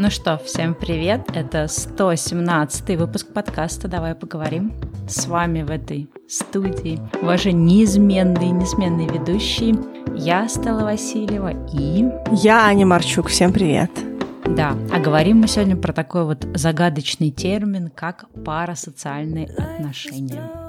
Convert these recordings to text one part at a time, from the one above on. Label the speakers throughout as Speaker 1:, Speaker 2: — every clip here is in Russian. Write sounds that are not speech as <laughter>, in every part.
Speaker 1: Ну что, всем привет! Это 117 выпуск подкаста «Давай поговорим». С вами в этой студии ваши неизменные, несменные ведущие. Я Стелла Васильева и...
Speaker 2: Я Аня Марчук. Всем привет!
Speaker 1: Да, а говорим мы сегодня про такой вот загадочный термин, как парасоциальные отношения.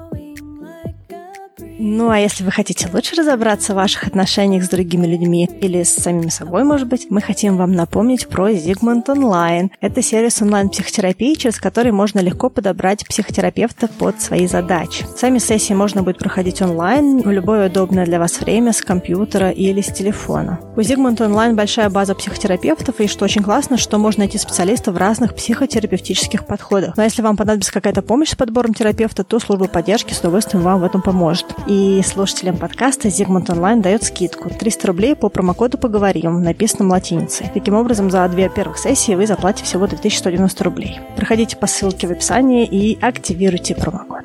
Speaker 2: Ну а если вы хотите лучше разобраться в ваших отношениях с другими людьми или с самим собой, может быть, мы хотим вам напомнить про Zigmund Online. Это сервис онлайн-психотерапии, через который можно легко подобрать психотерапевта под свои задачи. Сами сессии можно будет проходить онлайн в любое удобное для вас время с компьютера или с телефона. У Zigmund Online большая база психотерапевтов, и что очень классно, что можно найти специалистов в разных психотерапевтических подходах. Но если вам понадобится какая-то помощь с подбором терапевта, то служба поддержки с удовольствием вам в этом поможет. И слушателям подкаста Zigmund Online дает скидку 300 рублей по промокоду «Поговорим», написанном латиницей. Таким образом, за две первых сессии вы заплатите всего 2190 рублей. Проходите по ссылке в описании и активируйте промокод.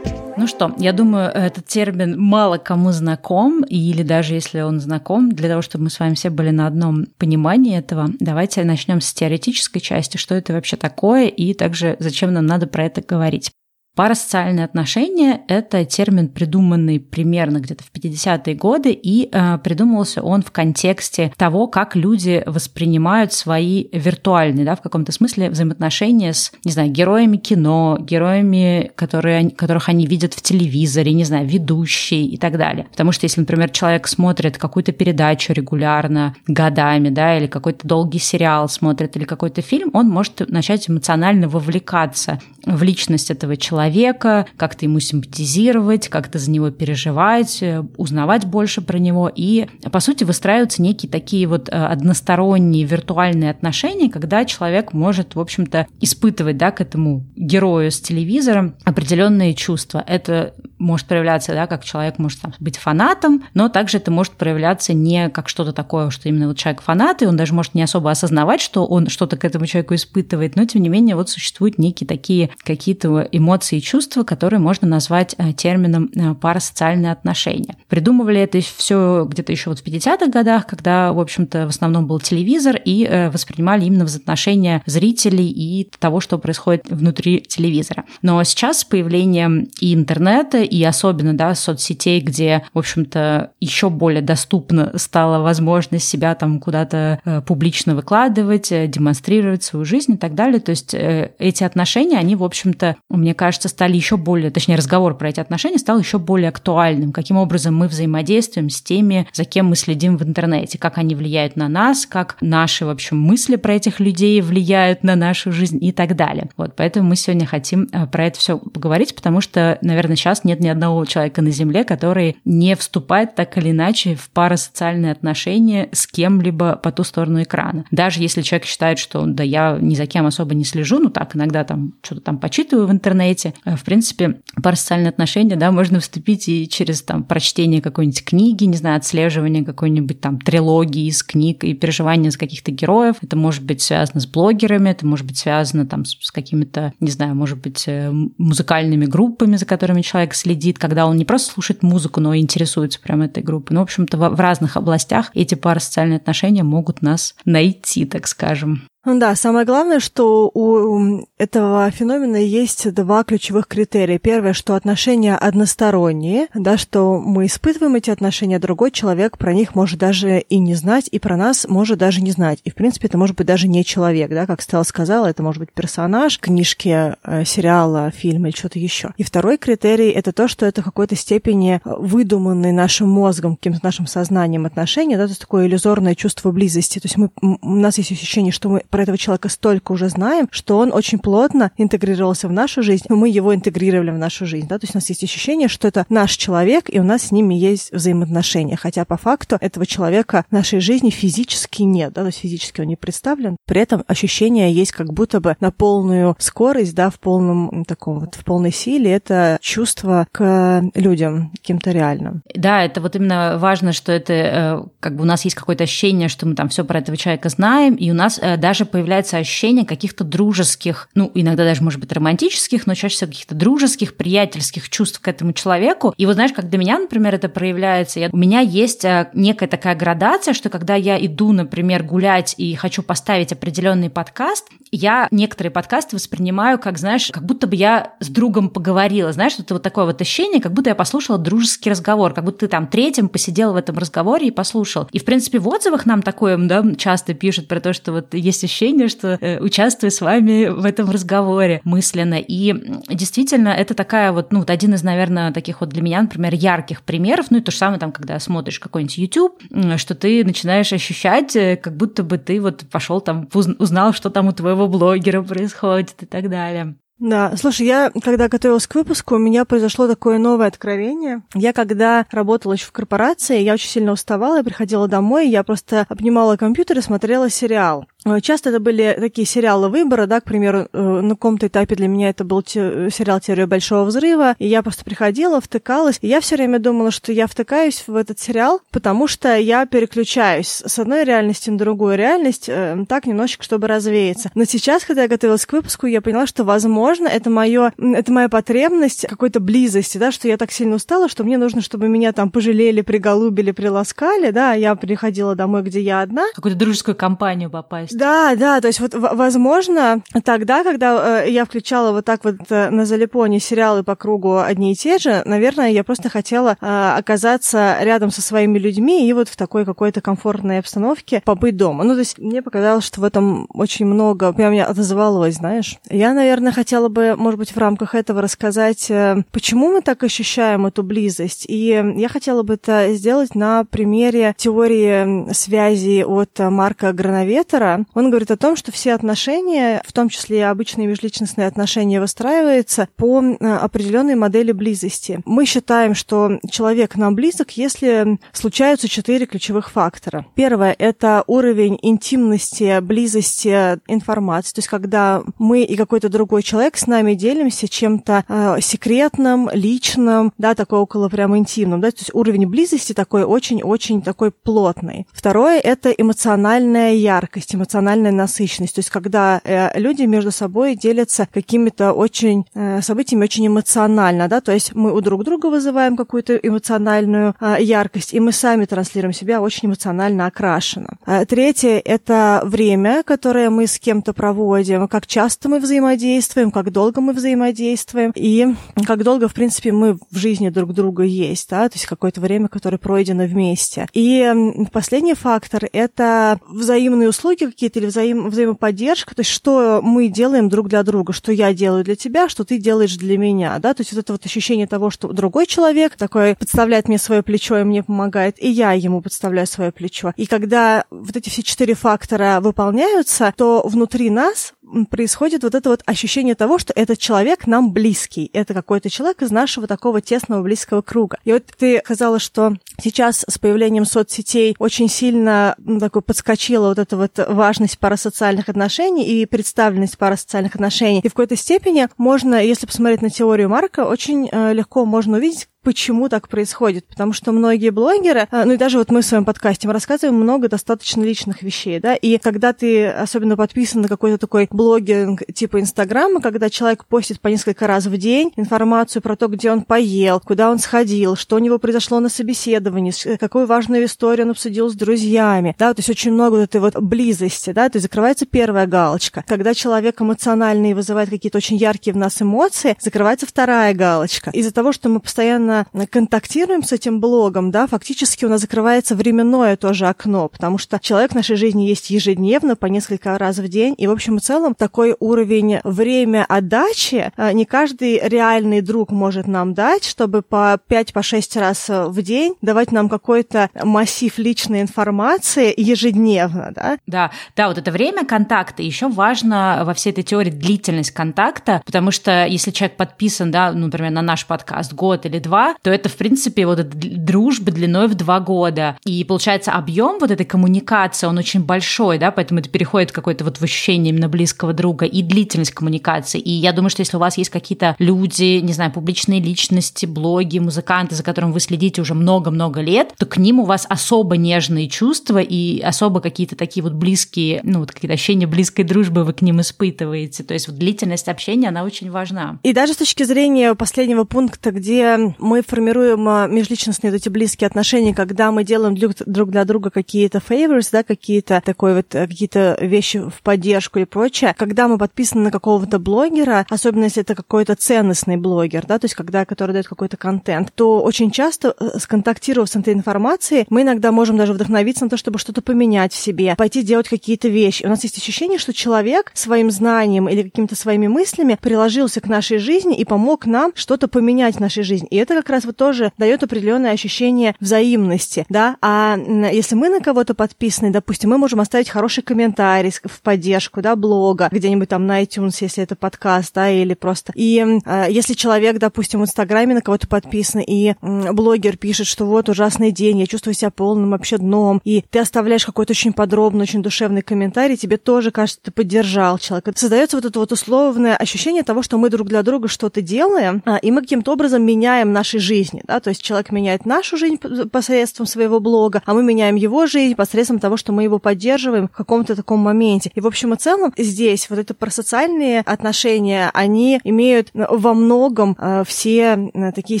Speaker 1: Ну что, я думаю, этот термин мало кому знаком, или даже если он знаком, для того, чтобы мы с вами все были на одном понимании этого, давайте начнем с теоретической части, что это вообще такое, и также зачем нам надо про это говорить. Парасоциальные отношения – это термин, придуманный примерно где-то в 50-е годы, и э, придумывался он в контексте того, как люди воспринимают свои виртуальные, да, в каком-то смысле взаимоотношения с, не знаю, героями кино, героями, которые, которых они видят в телевизоре, не знаю, ведущие и так далее. Потому что если, например, человек смотрит какую-то передачу регулярно, годами, да, или какой-то долгий сериал смотрит, или какой-то фильм, он может начать эмоционально вовлекаться в личность этого человека, человека, как-то ему симпатизировать, как-то за него переживать, э, узнавать больше про него. И, по сути, выстраиваются некие такие вот э, односторонние виртуальные отношения, когда человек может, в общем-то, испытывать да, к этому герою с телевизором определенные чувства. Это может проявляться, да, как человек может там, быть фанатом, но также это может проявляться не как что-то такое, что именно вот человек фанат, и он даже может не особо осознавать, что он что-то к этому человеку испытывает, но тем не менее вот существуют некие такие какие-то эмоции и чувства, которые можно назвать э, термином э, парасоциальные отношения. Придумывали это все где-то еще вот в 50-х годах, когда, в общем-то, в основном был телевизор, и э, воспринимали именно взаимоотношения зрителей и того, что происходит внутри телевизора. Но сейчас с появлением и интернета, и особенно да, соцсетей, где, в общем-то, еще более доступна стала возможность себя там куда-то э, публично выкладывать, э, демонстрировать свою жизнь и так далее. То есть э, эти отношения, они, в общем-то, мне кажется, стали еще более, точнее, разговор про эти отношения стал еще более актуальным. Каким образом мы взаимодействуем с теми, за кем мы следим в интернете, как они влияют на нас, как наши, в общем, мысли про этих людей влияют на нашу жизнь и так далее. Вот, поэтому мы сегодня хотим про это все поговорить, потому что, наверное, сейчас нет ни одного человека на Земле, который не вступает так или иначе в парасоциальные отношения с кем-либо по ту сторону экрана. Даже если человек считает, что да, я ни за кем особо не слежу, ну так, иногда там что-то там почитываю в интернете. Э, в принципе, парасоциальные отношения, да, можно вступить и через там прочтение какой-нибудь книги, не знаю, отслеживание какой-нибудь там трилогии из книг и переживания за каких-то героев. Это может быть связано с блогерами, это может быть связано там с какими-то, не знаю, может быть, э, музыкальными группами, за которыми человек следит следит, когда он не просто слушает музыку, но и интересуется прям этой группой. Ну, в общем-то, в разных областях эти парасоциальные отношения могут нас найти, так скажем.
Speaker 2: Да, самое главное, что у этого феномена есть два ключевых критерия. Первое, что отношения односторонние, да, что мы испытываем эти отношения, другой человек про них может даже и не знать, и про нас может даже не знать. И, в принципе, это может быть даже не человек, да, как Стелла сказала, это может быть персонаж книжки, э, сериала, фильма или что-то еще. И второй критерий — это то, что это в какой-то степени выдуманный нашим мозгом, каким-то нашим сознанием отношения, да, то есть такое иллюзорное чувство близости. То есть мы, у нас есть ощущение, что мы про этого человека столько уже знаем, что он очень плотно интегрировался в нашу жизнь, мы его интегрировали в нашу жизнь. Да? То есть у нас есть ощущение, что это наш человек, и у нас с ними есть взаимоотношения. Хотя по факту этого человека в нашей жизни физически нет, да? то есть физически он не представлен. При этом ощущение есть как будто бы на полную скорость, да, в полном таком вот, в полной силе. Это чувство к людям каким-то реальным.
Speaker 1: Да, это вот именно важно, что это э, как бы у нас есть какое-то ощущение, что мы там все про этого человека знаем, и у нас э, даже даже появляется ощущение каких-то дружеских, ну, иногда даже, может быть, романтических, но чаще всего каких-то дружеских, приятельских чувств к этому человеку. И вот знаешь, как для меня, например, это проявляется, я, у меня есть э, некая такая градация, что когда я иду, например, гулять и хочу поставить определенный подкаст, я некоторые подкасты воспринимаю как, знаешь, как будто бы я с другом поговорила, знаешь, это вот такое вот ощущение, как будто я послушала дружеский разговор, как будто ты там третьим посидел в этом разговоре и послушал. И, в принципе, в отзывах нам такое да, часто пишут про то, что вот есть ощущение, что э, участвую с вами в этом разговоре мысленно. И действительно, это такая вот, ну, вот один из, наверное, таких вот для меня, например, ярких примеров, ну и то же самое там, когда смотришь какой-нибудь YouTube, что ты начинаешь ощущать, э, как будто бы ты вот пошел там, узнал, что там у твоего блогера происходит и так далее.
Speaker 2: Да, слушай, я, когда готовилась к выпуску, у меня произошло такое новое откровение. Я, когда работала еще в корпорации, я очень сильно уставала, я приходила домой, я просто обнимала компьютер и смотрела сериал. Э, часто это были такие сериалы выбора, да, к примеру, э, на каком-то этапе для меня это был те, сериал «Теория большого взрыва», и я просто приходила, втыкалась, и я все время думала, что я втыкаюсь в этот сериал, потому что я переключаюсь с одной реальности на другую реальность, э, так немножечко, чтобы развеяться. Но сейчас, когда я готовилась к выпуску, я поняла, что, возможно, это, моё, это моя потребность какой-то близости, да, что я так сильно устала, что мне нужно, чтобы меня там пожалели, приголубили, приласкали, да, я приходила домой, где я одна.
Speaker 1: Какую-то дружескую компанию попасть.
Speaker 2: Да, да, то есть вот, возможно, тогда, когда э, я включала вот так вот э, на Залипоне сериалы по кругу одни и те же, наверное, я просто хотела э, оказаться рядом со своими людьми и вот в такой какой-то комфортной обстановке побыть дома. Ну, то есть мне показалось, что в этом очень много, прям меня отозвалось, знаешь. Я, наверное, хотела бы, может быть, в рамках этого рассказать, почему мы так ощущаем эту близость. И я хотела бы это сделать на примере теории связи от Марка Грановетера, он говорит о том, что все отношения, в том числе и обычные межличностные отношения, выстраиваются по э, определенной модели близости. Мы считаем, что человек нам близок, если случаются четыре ключевых фактора. Первое — это уровень интимности, близости информации, то есть когда мы и какой-то другой человек с нами делимся чем-то э, секретным, личным, да, такой около прямо интимным, да, то есть уровень близости такой очень-очень такой плотный. Второе — это эмоциональная яркость, эмоциональная насыщенность. То есть когда э, люди между собой делятся какими-то очень э, событиями очень эмоционально, да, то есть мы у друг друга вызываем какую-то эмоциональную э, яркость, и мы сами транслируем себя очень эмоционально окрашенно. А третье — это время, которое мы с кем-то проводим, как часто мы взаимодействуем, как долго мы взаимодействуем, и как долго, в принципе, мы в жизни друг друга есть, да, то есть какое-то время, которое пройдено вместе. И последний фактор — это взаимные услуги, какие-то или взаим, взаимоподдержка, то есть что мы делаем друг для друга, что я делаю для тебя, что ты делаешь для меня, да, то есть вот это вот ощущение того, что другой человек такой подставляет мне свое плечо и мне помогает, и я ему подставляю свое плечо. И когда вот эти все четыре фактора выполняются, то внутри нас происходит вот это вот ощущение того, что этот человек нам близкий. Это какой-то человек из нашего такого тесного близкого круга. И вот ты сказала, что сейчас с появлением соцсетей очень сильно ну, такой подскочила вот эта вот важность парасоциальных отношений и представленность парасоциальных отношений. И в какой-то степени можно, если посмотреть на теорию Марка, очень э, легко можно увидеть, почему так происходит. Потому что многие блогеры, а, ну и даже вот мы в своем подкасте, мы рассказываем много достаточно личных вещей, да, и когда ты особенно подписан на какой-то такой блогинг типа Инстаграма, когда человек постит по несколько раз в день информацию про то, где он поел, куда он сходил, что у него произошло на собеседовании, какую важную историю он обсудил с друзьями, да, то есть очень много вот этой вот близости, да, то есть закрывается первая галочка. Когда человек эмоциональный вызывает какие-то очень яркие в нас эмоции, закрывается вторая галочка. Из-за того, что мы постоянно постоянно контактируем с этим блогом, да, фактически у нас закрывается временное тоже окно, потому что человек в нашей жизни есть ежедневно, по несколько раз в день, и, в общем и целом, такой уровень время отдачи а, не каждый реальный друг может нам дать, чтобы по 5-6 по раз в день давать нам какой-то массив личной информации ежедневно, да?
Speaker 1: Да, да, вот это время контакта. Еще важно во всей этой теории длительность контакта, потому что если человек подписан, да, ну, например, на наш подкаст год или два, то это, в принципе, вот дружба длиной в два года. И получается, объем вот этой коммуникации, он очень большой, да, поэтому это переходит какое-то вот в ощущение именно близкого друга и длительность коммуникации. И я думаю, что если у вас есть какие-то люди, не знаю, публичные личности, блоги, музыканты, за которым вы следите уже много-много лет, то к ним у вас особо нежные чувства и особо какие-то такие вот близкие, ну, вот какие-то ощущения близкой дружбы вы к ним испытываете. То есть вот длительность общения, она очень важна.
Speaker 2: И даже с точки зрения последнего пункта, где мы формируем а, межличностные вот эти близкие отношения, когда мы делаем друг для друга какие-то favors, да, какие-то такой вот, э, какие-то вещи в поддержку и прочее, когда мы подписаны на какого-то блогера, особенно если это какой-то ценностный блогер, да, то есть когда, который дает какой-то контент, то очень часто, э, сконтактировав с этой информацией, мы иногда можем даже вдохновиться на то, чтобы что-то поменять в себе, пойти делать какие-то вещи. У нас есть ощущение, что человек своим знанием или какими-то своими мыслями приложился к нашей жизни и помог нам что-то поменять в нашей жизни. И это как раз вот тоже дает определенное ощущение взаимности, да. А если мы на кого-то подписаны, допустим, мы можем оставить хороший комментарий в поддержку, да, блога, где-нибудь там на iTunes, если это подкаст, да, или просто. И э, если человек, допустим, в Инстаграме на кого-то подписан, и э, блогер пишет, что вот ужасный день, я чувствую себя полным вообще дном, и ты оставляешь какой-то очень подробный, очень душевный комментарий, тебе тоже кажется, ты поддержал человека. Создается вот это вот условное ощущение того, что мы друг для друга что-то делаем, а, и мы каким-то образом меняем наши жизни, да, то есть человек меняет нашу жизнь посредством своего блога, а мы меняем его жизнь посредством того, что мы его поддерживаем в каком-то таком моменте. И в общем и целом здесь вот это про социальные отношения, они имеют во многом э, все э, такие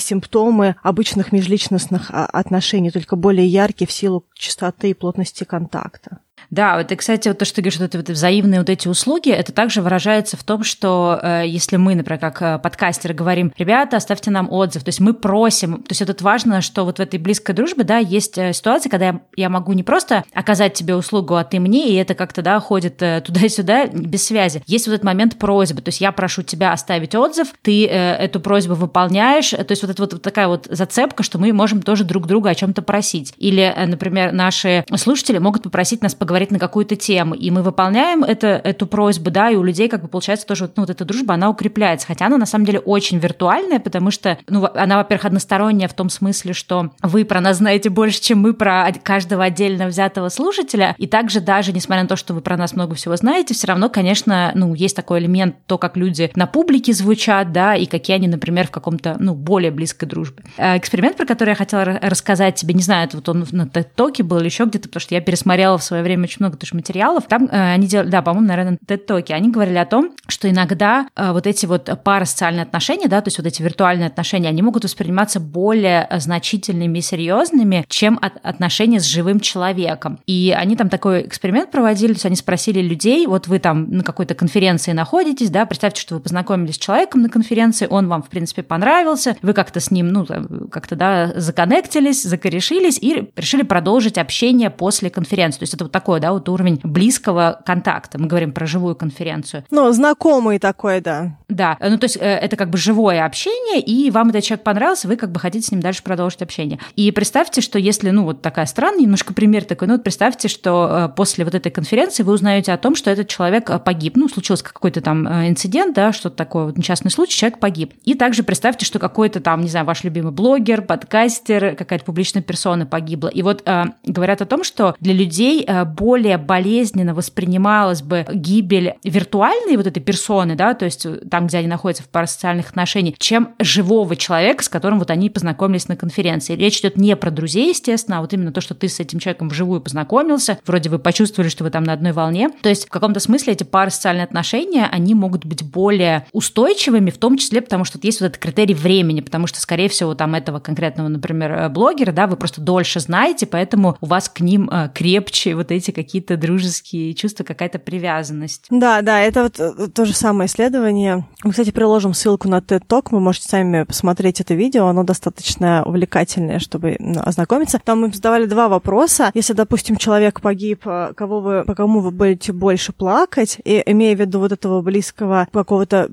Speaker 2: симптомы обычных межличностных а, отношений, только более яркие в силу частоты и плотности контакта.
Speaker 1: Да, вот и, кстати, вот то, что ты говоришь, вот, вот взаимные вот эти услуги, это также выражается в том, что э, если мы, например, как э, подкастеры говорим, ребята, оставьте нам отзыв, то есть мы просим, то есть это важно, что вот в этой близкой дружбе, да, есть э, ситуация, когда я, я могу не просто оказать тебе услугу, а ты мне, и это как-то, да, ходит э, <laughs> туда-сюда без связи. Есть вот этот момент просьбы, то есть я прошу тебя оставить отзыв, ты э, эту просьбу выполняешь, то есть вот это вот, вот такая вот зацепка, что мы можем тоже друг друга о чем-то просить. Или, э, например, наши слушатели могут попросить нас поговорить говорит на какую-то тему, и мы выполняем это, эту просьбу, да, и у людей как бы получается тоже ну, вот эта дружба, она укрепляется, хотя она на самом деле очень виртуальная, потому что, ну, она, во-первых, односторонняя в том смысле, что вы про нас знаете больше, чем мы про каждого отдельно взятого слушателя, и также даже, несмотря на то, что вы про нас много всего знаете, все равно, конечно, ну, есть такой элемент, то, как люди на публике звучат, да, и какие они, например, в каком-то, ну, более близкой дружбе. Э, эксперимент, про который я хотела рассказать тебе, не знаю, это вот он на TED-токе был или еще где-то, потому что я пересмотрела в свое время очень много тоже материалов. Там э, они делали, да, по-моему, наверное, TED-токи, они говорили о том, что иногда э, вот эти вот парасоциальные отношения, да, то есть вот эти виртуальные отношения, они могут восприниматься более значительными и серьезными, чем от, отношения с живым человеком. И они там такой эксперимент проводили, то есть они спросили людей, вот вы там на какой-то конференции находитесь, да, представьте, что вы познакомились с человеком на конференции, он вам, в принципе, понравился, вы как-то с ним, ну, как-то, да, законнектились, закорешились и решили продолжить общение после конференции. То есть это вот такое, да, вот уровень близкого контакта. Мы говорим про живую конференцию.
Speaker 2: Ну, знакомый такой, да.
Speaker 1: Да, ну то есть э, это как бы живое общение, и вам этот человек понравился, вы как бы хотите с ним дальше продолжить общение. И представьте, что если, ну вот такая странная немножко пример такой, ну вот представьте, что э, после вот этой конференции вы узнаете о том, что этот человек э, погиб, ну случился какой-то там инцидент, да, что-то такое, вот несчастный случай, человек погиб. И также представьте, что какой-то там, не знаю, ваш любимый блогер, подкастер, какая-то публичная персона погибла. И вот говорят о том, что для людей более болезненно воспринималась бы гибель виртуальной вот этой персоны, да, то есть там, где они находятся в парасоциальных отношениях, чем живого человека, с которым вот они познакомились на конференции. Речь идет не про друзей, естественно, а вот именно то, что ты с этим человеком вживую познакомился, вроде вы почувствовали, что вы там на одной волне. То есть в каком-то смысле эти парасоциальные отношения, они могут быть более устойчивыми, в том числе потому, что есть вот этот критерий времени, потому что, скорее всего, там этого конкретного, например, блогера, да, вы просто дольше знаете, поэтому у вас к ним э, крепче вот эти какие какие-то дружеские чувства, какая-то привязанность.
Speaker 2: Да, да, это вот э, то же самое исследование. Мы, кстати, приложим ссылку на TED Talk, вы можете сами посмотреть это видео, оно достаточно увлекательное, чтобы ознакомиться. Там мы задавали два вопроса. Если, допустим, человек погиб, э, кого вы, по кому вы будете больше плакать, и имея в виду вот этого близкого какого-то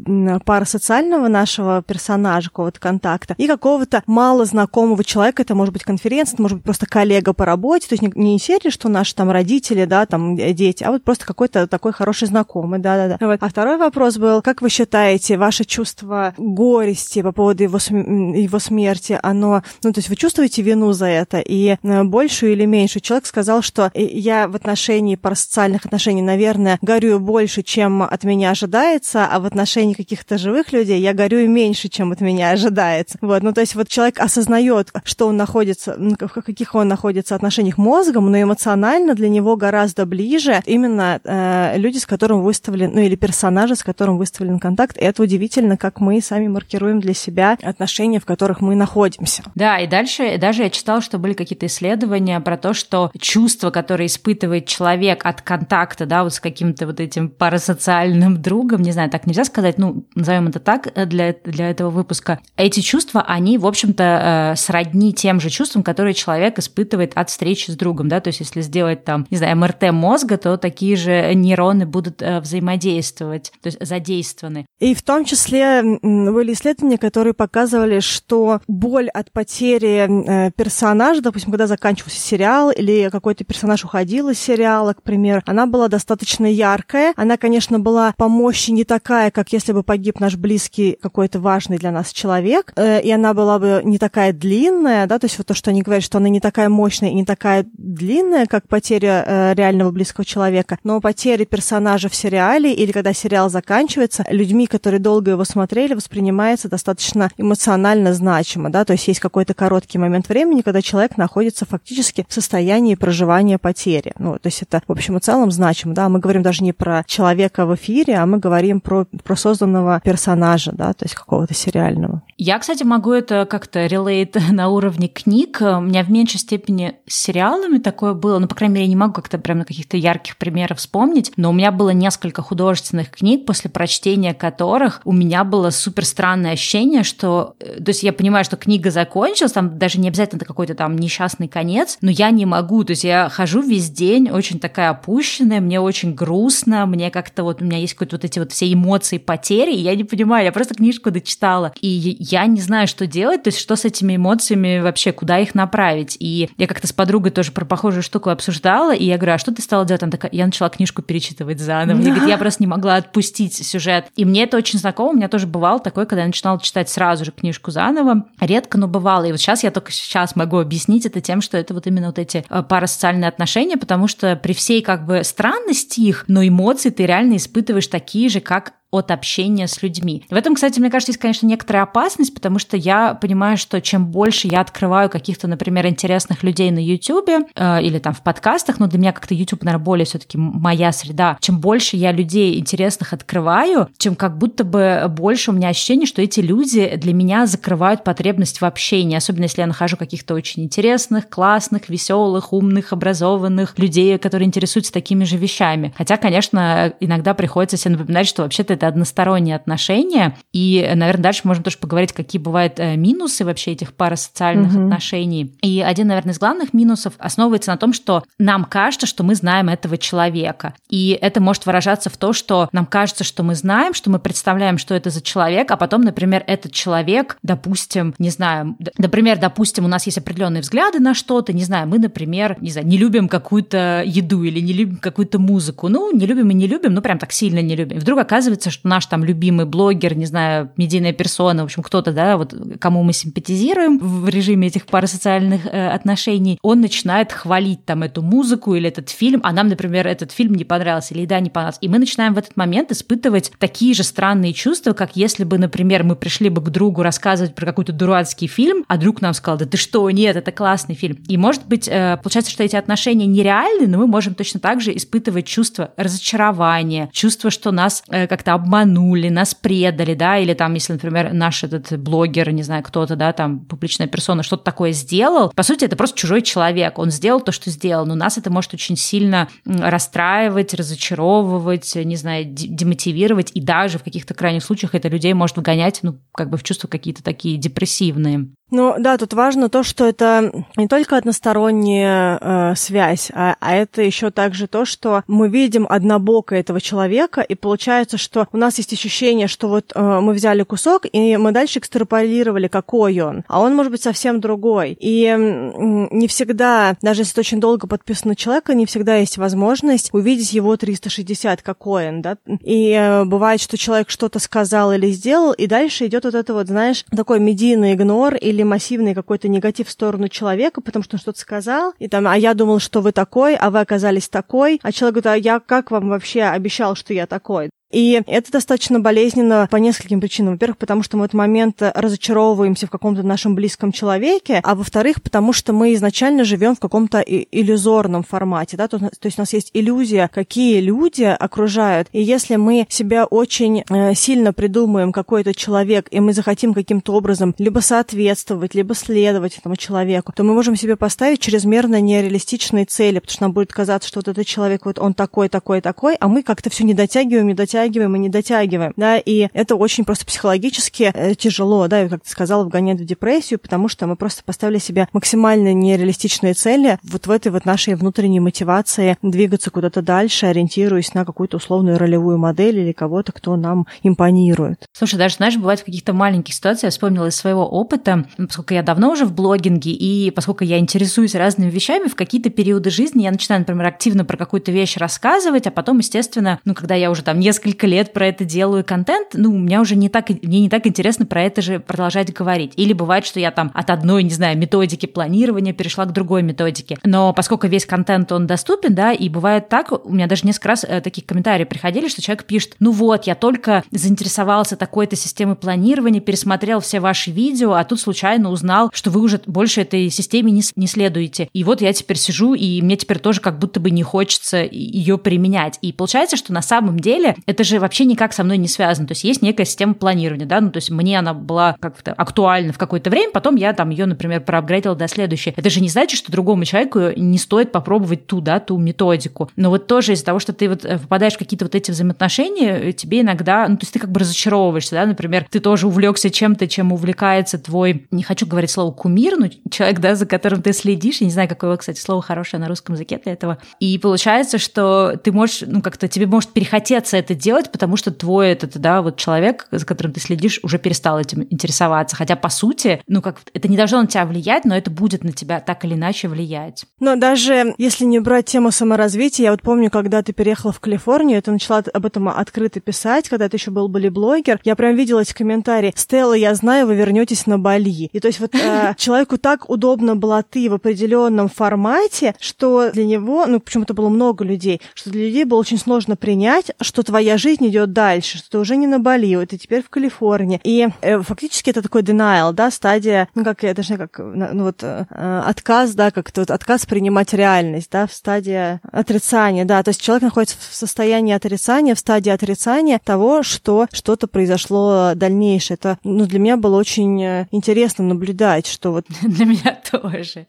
Speaker 2: парасоциального нашего персонажа, какого-то контакта, и какого-то мало знакомого человека, это может быть конференция, это может быть просто коллега по работе, то есть не, не серия, что наши там родители родители, да, там дети, а вот просто какой-то такой хороший знакомый, да-да-да. Вот. А второй вопрос был, как вы считаете, ваше чувство горести по поводу его, его смерти, оно, ну, то есть вы чувствуете вину за это, и э, большую или меньшую? Человек сказал, что я в отношении парасоциальных отношений, наверное, горю больше, чем от меня ожидается, а в отношении каких-то живых людей я горю меньше, чем от меня ожидается. Вот, ну, то есть вот человек осознает, что он находится, в каких он находится отношениях мозгом, но эмоционально для него гораздо ближе именно э, люди, с которым выставлен, ну, или персонажи, с которым выставлен контакт. И это удивительно, как мы сами маркируем для себя отношения, в которых мы находимся.
Speaker 1: Да, и дальше даже я читала, что были какие-то исследования про то, что чувства, которые испытывает человек от контакта, да, вот с каким-то вот этим парасоциальным другом, не знаю, так нельзя сказать, ну, назовем это так э, для, для этого выпуска, эти чувства, они, в общем-то, э, сродни тем же чувствам, которые человек испытывает от встречи с другом, да, то есть если сделать там, не знаю, МРТ мозга, то такие же нейроны будут э, взаимодействовать, то есть задействованы.
Speaker 2: И в том числе были исследования, которые показывали, что боль от потери э, персонажа, допустим, когда заканчивался сериал или какой-то персонаж уходил из сериала, к примеру, она была достаточно яркая. Она, конечно, была по мощи не такая, как если бы погиб наш близкий какой-то важный для нас человек, э, и она была бы не такая длинная, да, то есть вот то, что они говорят, что она не такая мощная и не такая длинная, как потеря э, реального близкого человека, но потеря персонажа в сериале или когда сериал заканчивается, людьми, которые долго его смотрели, воспринимается достаточно эмоционально значимо, да, то есть есть какой-то короткий момент времени, когда человек находится фактически в состоянии проживания потери. Ну, то есть это, в общем и целом, значимо, да, мы говорим даже не про человека в эфире, а мы говорим про, про созданного персонажа, да, то есть какого-то сериального.
Speaker 1: Я, кстати, могу это как-то релейт <laughs> на уровне книг. У меня в меньшей степени с сериалами такое было, ну, по крайней мере, я не могу как-то прям каких-то ярких примерах вспомнить, но у меня было несколько художественных книг, после прочтения которых у меня было супер странное ощущение, что, э, то есть я понимаю, что книга закончилась, там даже не обязательно какой-то там несчастный конец, но я не могу, то есть я хожу весь день очень такая опущенная, мне очень грустно, мне как-то вот, у меня есть какие-то вот эти вот все эмоции потери, и я не понимаю, я просто книжку дочитала, и я не знаю, что делать, то есть что с этими эмоциями вообще, куда их направить, и я как-то с подругой тоже про похожую штуку обсуждала, и я говорю, а что ты стала делать? Она такая, я начала книжку перечитывать заново. Мне говорит, я просто не могла отпустить сюжет. И мне это очень знакомо, у меня тоже бывало такое, когда я начинала читать сразу же книжку заново. Редко, но бывало. И вот сейчас я только сейчас могу объяснить это тем, что это вот именно вот эти э, парасоциальные отношения, потому что при всей как бы странности их, но эмоции ты реально испытываешь такие же, как от общения с людьми. В этом, кстати, мне кажется, есть, конечно, некоторая опасность, потому что я понимаю, что чем больше я открываю каких-то, например, интересных людей на YouTube э, или там в подкастах, но для меня как-то YouTube, наверное, более все-таки моя среда, чем больше я людей интересных открываю, чем как будто бы больше у меня ощущение, что эти люди для меня закрывают потребность в общении, особенно если я нахожу каких-то очень интересных, классных, веселых, умных, образованных людей, которые интересуются такими же вещами. Хотя, конечно, иногда приходится себе напоминать, что вообще-то это односторонние отношения. И, наверное, дальше можем тоже поговорить, какие бывают э, минусы вообще этих парасоциальных угу. отношений. И один, наверное, из главных минусов основывается на том, что нам кажется, что мы знаем этого человека. И это может выражаться в том, что нам кажется, что мы знаем, что мы представляем, что это за человек, а потом, например, этот человек, допустим, не знаю, например, допустим, у нас есть определенные взгляды на что-то, не знаю, мы, например, не знаю, не любим какую-то еду или не любим какую-то музыку. Ну, не любим и не любим, ну, прям так сильно не любим. И вдруг оказывается, кажется, что наш там любимый блогер, не знаю, медийная персона, в общем, кто-то, да, вот кому мы симпатизируем в режиме этих парасоциальных э, отношений, он начинает хвалить там эту музыку или этот фильм, а нам, например, этот фильм не понравился или еда не понравилась. И мы начинаем в этот момент испытывать такие же странные чувства, как если бы, например, мы пришли бы к другу рассказывать про какой-то дурацкий фильм, а друг нам сказал, да ты что, нет, это классный фильм. И может быть, э, получается, что эти отношения нереальны, но мы можем точно так же испытывать чувство разочарования, чувство, что нас э, как-то обманули, нас предали, да, или там, если, например, наш этот блогер, не знаю, кто-то, да, там, публичная персона что-то такое сделал, по сути, это просто чужой человек, он сделал то, что сделал, но нас это может очень сильно расстраивать, разочаровывать, не знаю, демотивировать, и даже в каких-то крайних случаях это людей может вгонять, ну, как бы в чувства какие-то такие депрессивные.
Speaker 2: Ну да, тут важно то, что это не только односторонняя э, связь, а, а это еще также то, что мы видим однобоко этого человека, и получается, что у нас есть ощущение, что вот э, мы взяли кусок, и мы дальше экстраполировали, какой он, а он может быть совсем другой. И э, не всегда, даже если это очень долго подписано человека, не всегда есть возможность увидеть его 360, какой он, да. И э, бывает, что человек что-то сказал или сделал, и дальше идет вот это вот, знаешь, такой медийный игнор или или массивный какой-то негатив в сторону человека, потому что он что-то сказал, и там, а я думал, что вы такой, а вы оказались такой, а человек говорит, а я как вам вообще обещал, что я такой? И это достаточно болезненно по нескольким причинам. Во-первых, потому что мы в этот момент разочаровываемся в каком-то нашем близком человеке, а во-вторых, потому что мы изначально живем в каком-то иллюзорном формате. Да? То, то есть у нас есть иллюзия, какие люди окружают. И если мы себя очень э, сильно придумаем какой-то человек, и мы захотим каким-то образом либо соответствовать, либо следовать этому человеку, то мы можем себе поставить чрезмерно нереалистичные цели, потому что нам будет казаться, что вот этот человек, вот он такой, такой, такой, а мы как-то все не дотягиваем, не дотягиваем дотягиваем и не дотягиваем, да, и это очень просто психологически э, тяжело, да, и, как ты сказала, вгоняет в депрессию, потому что мы просто поставили себе максимально нереалистичные цели вот в этой вот нашей внутренней мотивации двигаться куда-то дальше, ориентируясь на какую-то условную ролевую модель или кого-то, кто нам импонирует.
Speaker 1: Слушай, даже, знаешь, бывает в каких-то маленьких ситуациях, я вспомнила из своего опыта, поскольку я давно уже в блогинге, и поскольку я интересуюсь разными вещами, в какие-то периоды жизни я начинаю, например, активно про какую-то вещь рассказывать, а потом, естественно, ну, когда я уже там несколько несколько лет про это делаю контент, ну, у меня уже не так, мне не так интересно про это же продолжать говорить. Или бывает, что я там от одной, не знаю, методики планирования перешла к другой методике. Но поскольку весь контент, он доступен, да, и бывает так, у меня даже несколько раз э, такие комментарии приходили, что человек пишет, ну вот, я только заинтересовался такой-то системой планирования, пересмотрел все ваши видео, а тут случайно узнал, что вы уже больше этой системе не, не следуете. И вот я теперь сижу, и мне теперь тоже как будто бы не хочется ее применять. И получается, что на самом деле это это же вообще никак со мной не связано. То есть есть некая система планирования, да, ну то есть мне она была как-то актуальна в какое-то время, потом я там ее, например, проапгрейдила до следующей. Это же не значит, что другому человеку не стоит попробовать ту, да, ту методику. Но вот тоже из-за того, что ты вот э, попадаешь в какие-то вот эти взаимоотношения, э, тебе иногда, ну то есть ты как бы разочаровываешься, да, например, ты тоже увлекся чем-то, чем увлекается твой, не хочу говорить слово кумир, но человек, да, за которым ты следишь, я не знаю, какое, кстати, слово хорошее на русском языке для этого. И получается, что ты можешь, ну как-то тебе может перехотеться это делать, делать, потому что твой этот, да, вот человек, за которым ты следишь, уже перестал этим интересоваться. Хотя, по сути, ну, как это не должно на тебя влиять, но это будет на тебя так или иначе влиять.
Speaker 2: Но даже если не брать тему саморазвития, я вот помню, когда ты переехала в Калифорнию, ты начала об этом открыто писать, когда ты еще был блогер, я прям видела эти комментарии. Стелла, я знаю, вы вернетесь на Бали. И то есть вот э, <laughs> человеку так удобно была ты в определенном формате, что для него, ну, почему-то было много людей, что для людей было очень сложно принять, что твоя жизнь идет дальше, что ты уже не на Бали, ты теперь в Калифорнии. И э, фактически это такой denial, да, стадия, ну, как, я даже как, ну, вот, э, отказ, да, как вот, отказ принимать реальность, да, в стадии отрицания, да, то есть человек находится в состоянии отрицания, в стадии отрицания того, что что-то произошло дальнейшее. Это, ну, для меня было очень э, интересно наблюдать, что вот... <laughs>
Speaker 1: Для меня тоже.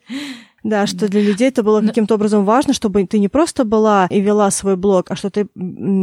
Speaker 2: Да, что для людей это было каким-то образом важно, чтобы ты не просто была и вела свой блог, а что ты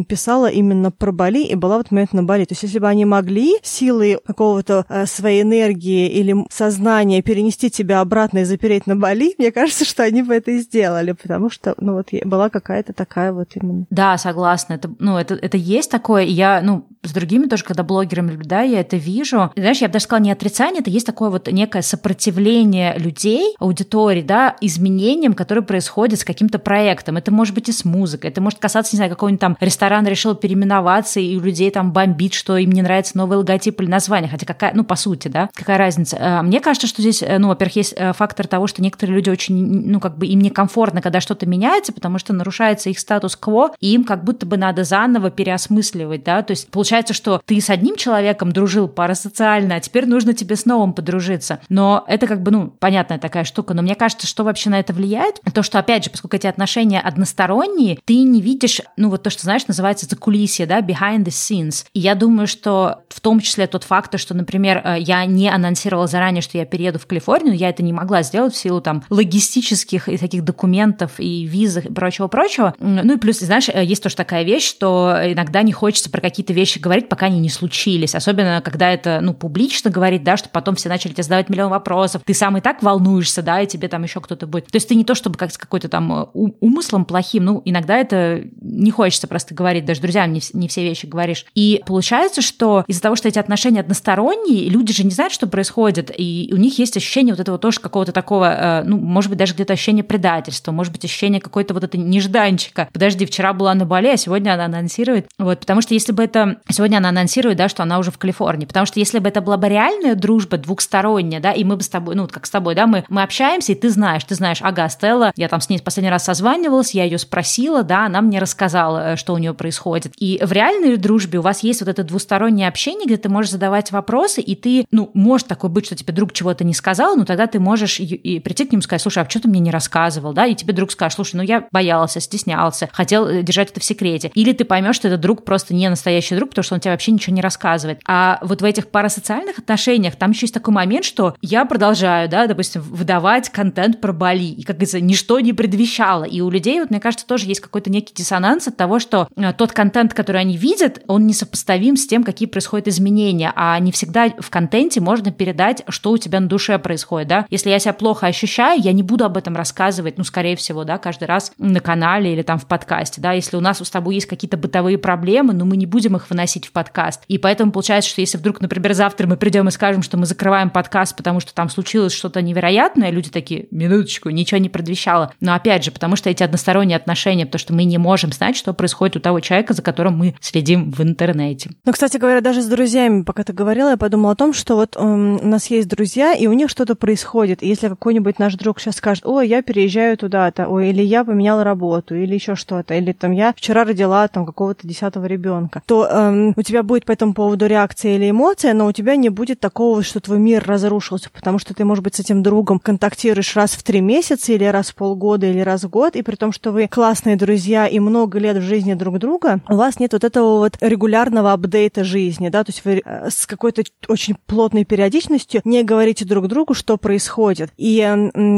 Speaker 2: писала именно про Бали и была в этот момент на Бали. То есть если бы они могли силой какого-то э, своей энергии или сознания перенести тебя обратно и запереть на Бали, <laughs> мне кажется, что они бы это и сделали, потому что, ну вот, была какая-то такая вот именно.
Speaker 1: Да, согласна. Это, ну, это, это есть такое. И я, ну, с другими тоже, когда блогерами наблюдаю, я это вижу. И, знаешь, я бы даже сказала, не отрицание, это есть такое вот некое сопротивление людей, аудитории, да, изменениям, которые происходят с каким-то проектом. Это может быть и с музыкой, это может касаться, не знаю, какого-нибудь там ресторана решил переименоваться, и у людей там бомбит, что им не нравится новый логотип или название. Хотя какая, ну, по сути, да, какая разница. А, мне кажется, что здесь, э, ну, во-первых, есть э, фактор того, что некоторые люди очень, ну, как бы им некомфортно, когда что-то меняется, потому что нарушается их статус-кво, и им как будто бы надо заново переосмысливать, да, то есть получается, что ты с одним человеком дружил парасоциально, а теперь нужно тебе с новым подружиться. Но это как бы, ну, понятная такая штука, но мне кажется, что что вообще на это влияет? То, что, опять же, поскольку эти отношения односторонние, ты не видишь, ну, вот то, что, знаешь, называется за кулисье, да, behind the scenes. И я думаю, что в том числе тот факт, что, например, э, я не анонсировала заранее, что я перееду в Калифорнию, я это не могла сделать в силу там логистических и таких документов и визах и прочего-прочего. Ну и плюс, знаешь, э, есть тоже такая вещь, что иногда не хочется про какие-то вещи говорить, пока они не случились. Особенно, когда это, ну, публично говорить, да, что потом все начали тебе задавать миллион вопросов. Ты сам и так волнуешься, да, и тебе там еще кто-то будет. То есть ты не то, чтобы как с какой-то там э, умыслом плохим, ну, иногда это не хочется просто говорить, даже друзьям не, не все вещи говоришь. И получается, что из-за того, что эти отношения односторонние, люди же не знают, что происходит, и у них есть ощущение вот этого тоже какого-то такого, э, ну, может быть, даже где-то ощущение предательства, может быть, ощущение какой-то вот это нежданчика. Подожди, вчера была на Бали, а сегодня она анонсирует. Вот, потому что если бы это... Сегодня она анонсирует, да, что она уже в Калифорнии. Потому что если бы это была бы реальная дружба двухсторонняя, да, и мы бы с тобой, ну, вот как с тобой, да, мы, мы общаемся, и ты знаешь, ты знаешь, ага, Стелла, я там с ней последний раз созванивалась, я ее спросила, да, она мне рассказала, э, что у нее происходит. И в реальной дружбе у вас есть вот это двустороннее общение, где ты можешь задавать вопросы, и ты, ну, может такое быть, что тебе друг чего-то не сказал, но тогда ты можешь и, и прийти к нему и сказать, слушай, а что ты мне не рассказывал, да, и тебе друг скажет, слушай, ну я боялся, стеснялся, хотел э, держать это в секрете. Или ты поймешь, что этот друг просто не настоящий друг, потому что он тебе вообще ничего не рассказывает. А вот в этих парасоциальных отношениях там еще есть такой момент, что я продолжаю, да, допустим, выдавать контент про Бали, и, как говорится, ничто не предвещало. И у людей, вот мне кажется, тоже есть какой-то некий диссонанс от того, что э, тот контент, который они видят, он несопоставим с тем, какие происходят изменения, а не всегда в контенте можно передать, что у тебя на душе происходит, да. Если я себя плохо ощущаю, я не буду об этом рассказывать, ну, скорее всего, да, каждый раз на канале или там в подкасте, да, если у нас с тобой есть какие-то бытовые проблемы, но мы не будем их выносить в подкаст. И поэтому получается, что если вдруг, например, завтра мы придем и скажем, что мы закрываем подкаст, потому что там случилось что-то невероятное, люди такие, минуточку, ничего не предвещало. Но опять же, потому что эти односторонние отношения, потому что мы не можем знать, что происходит у того человека, за которым мы следим в интернете.
Speaker 2: Ну, кстати говоря, даже с друзьями, пока ты говорила, я подумала о том, что вот эм, у нас есть друзья, и у них что-то происходит. И если какой-нибудь наш друг сейчас скажет, о, я переезжаю туда-то, ой, или я поменял работу, или еще что-то, или там я вчера родила там какого-то десятого ребенка, то эм, у тебя будет по этому поводу реакция или эмоция, но у тебя не будет такого, что твой мир разрушился, потому что ты, может быть, с этим другом контактируешь раз в три месяца, или раз в полгода, или раз в год, и при том, что вы классные друзья и много лет в жизни друг друга, у вас нет вот этого вот регулярного апдейта жизни, да, то есть вы э, с какой-то очень плотной периодичностью не говорите друг другу, что происходит. И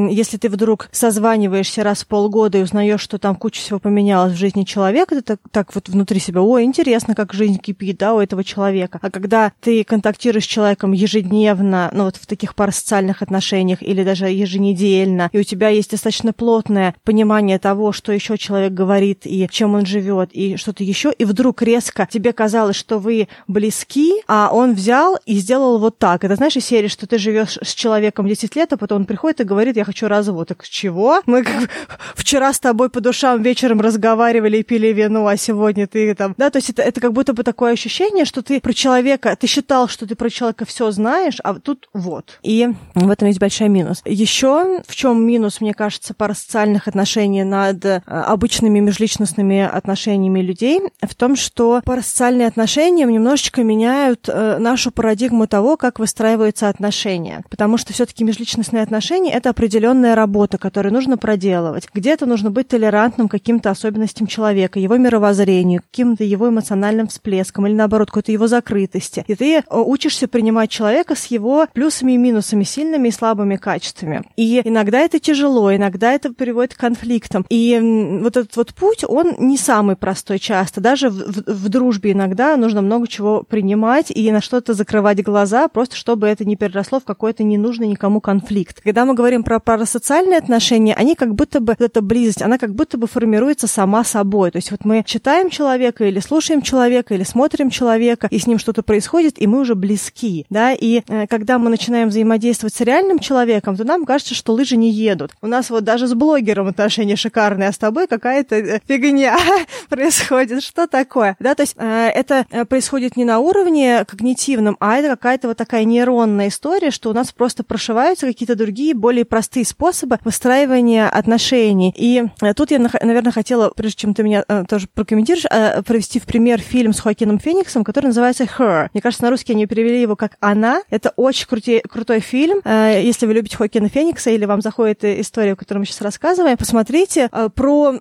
Speaker 2: если ты вдруг созваниваешься раз в полгода и узнаешь, что там куча всего поменялось в жизни человека, ты так, так вот внутри себя, ой, интересно, как жизнь кипит, да, у этого человека. А когда ты контактируешь с человеком ежедневно, ну вот в таких парасоциальных отношениях или даже еженедельно, и у тебя есть достаточно плотное понимание того, что еще человек говорит и чем он живет, и что-то еще, и вдруг резко тебе казалось, что вы близки, а он взял и сделал вот так. Это знаешь, из что ты живешь с человеком 10 лет, а потом он приходит и говорит, я хочу развод. Так чего? Мы как <laughs> вчера с тобой по душам вечером разговаривали и пили вино, а сегодня ты там... Да, то есть это, это как будто бы такое ощущение, что ты про человека, ты считал, что ты про человека все знаешь, а тут вот. И в этом есть большой минус. Еще в чем минус, мне кажется, парасоциальных отношений над э, обычными межличностными отношениями людей? В том, что парасоциальные отношения немножечко меняют э, нашу парадигму того, как выстраиваются отношения. Потому что все-таки межличностные отношения — это определенная работа, которую нужно проделывать. Где-то нужно быть толерантным к каким-то особенностям человека, его мировоззрению, каким-то его эмоциональным всплескам или, наоборот, какой-то его закрытости. И ты э, учишься принимать человека с его плюсами и минусами, сильными и слабыми качествами. И иногда это тяжело, иногда это приводит к конфликтам. И вот этот вот путь, он не самый простой часто. Даже в, в, в дружбе иногда нужно много чего принимать и на что-то закрывать глаза, просто чтобы это не переросло в какой-то ненужный никому конфликт. Когда мы говорим про парасоциальные отношения, они как будто бы, эта близость, она как будто бы формируется сама собой. То есть вот мы читаем человека или слушаем человека, или смотрим человека, и с ним что-то происходит, и мы уже близки, да, и э, когда мы начинаем взаимодействовать с реальным человеком, то нам кажется, что лыжи не едут. У нас вот даже с блогером отношения шикарные, а с тобой какая-то э, фигня <laughs> происходит. Что такое? Да, то есть э, это э, происходит не на уровне когнитивном, а это какая-то вот такая нейронная история, что у нас просто прошиваются какие-то другие, более простые способы выстраивания отношений. И тут я, наверное, хотела, прежде чем ты меня тоже прокомментируешь, провести в пример фильм с Хоакином Фениксом, который называется Her. Мне кажется, на русский они перевели его как «Она». Это очень крути, крутой фильм. Если вы любите Хоакина Феникса или вам заходит история, о которой мы сейчас рассказываем, посмотрите э, про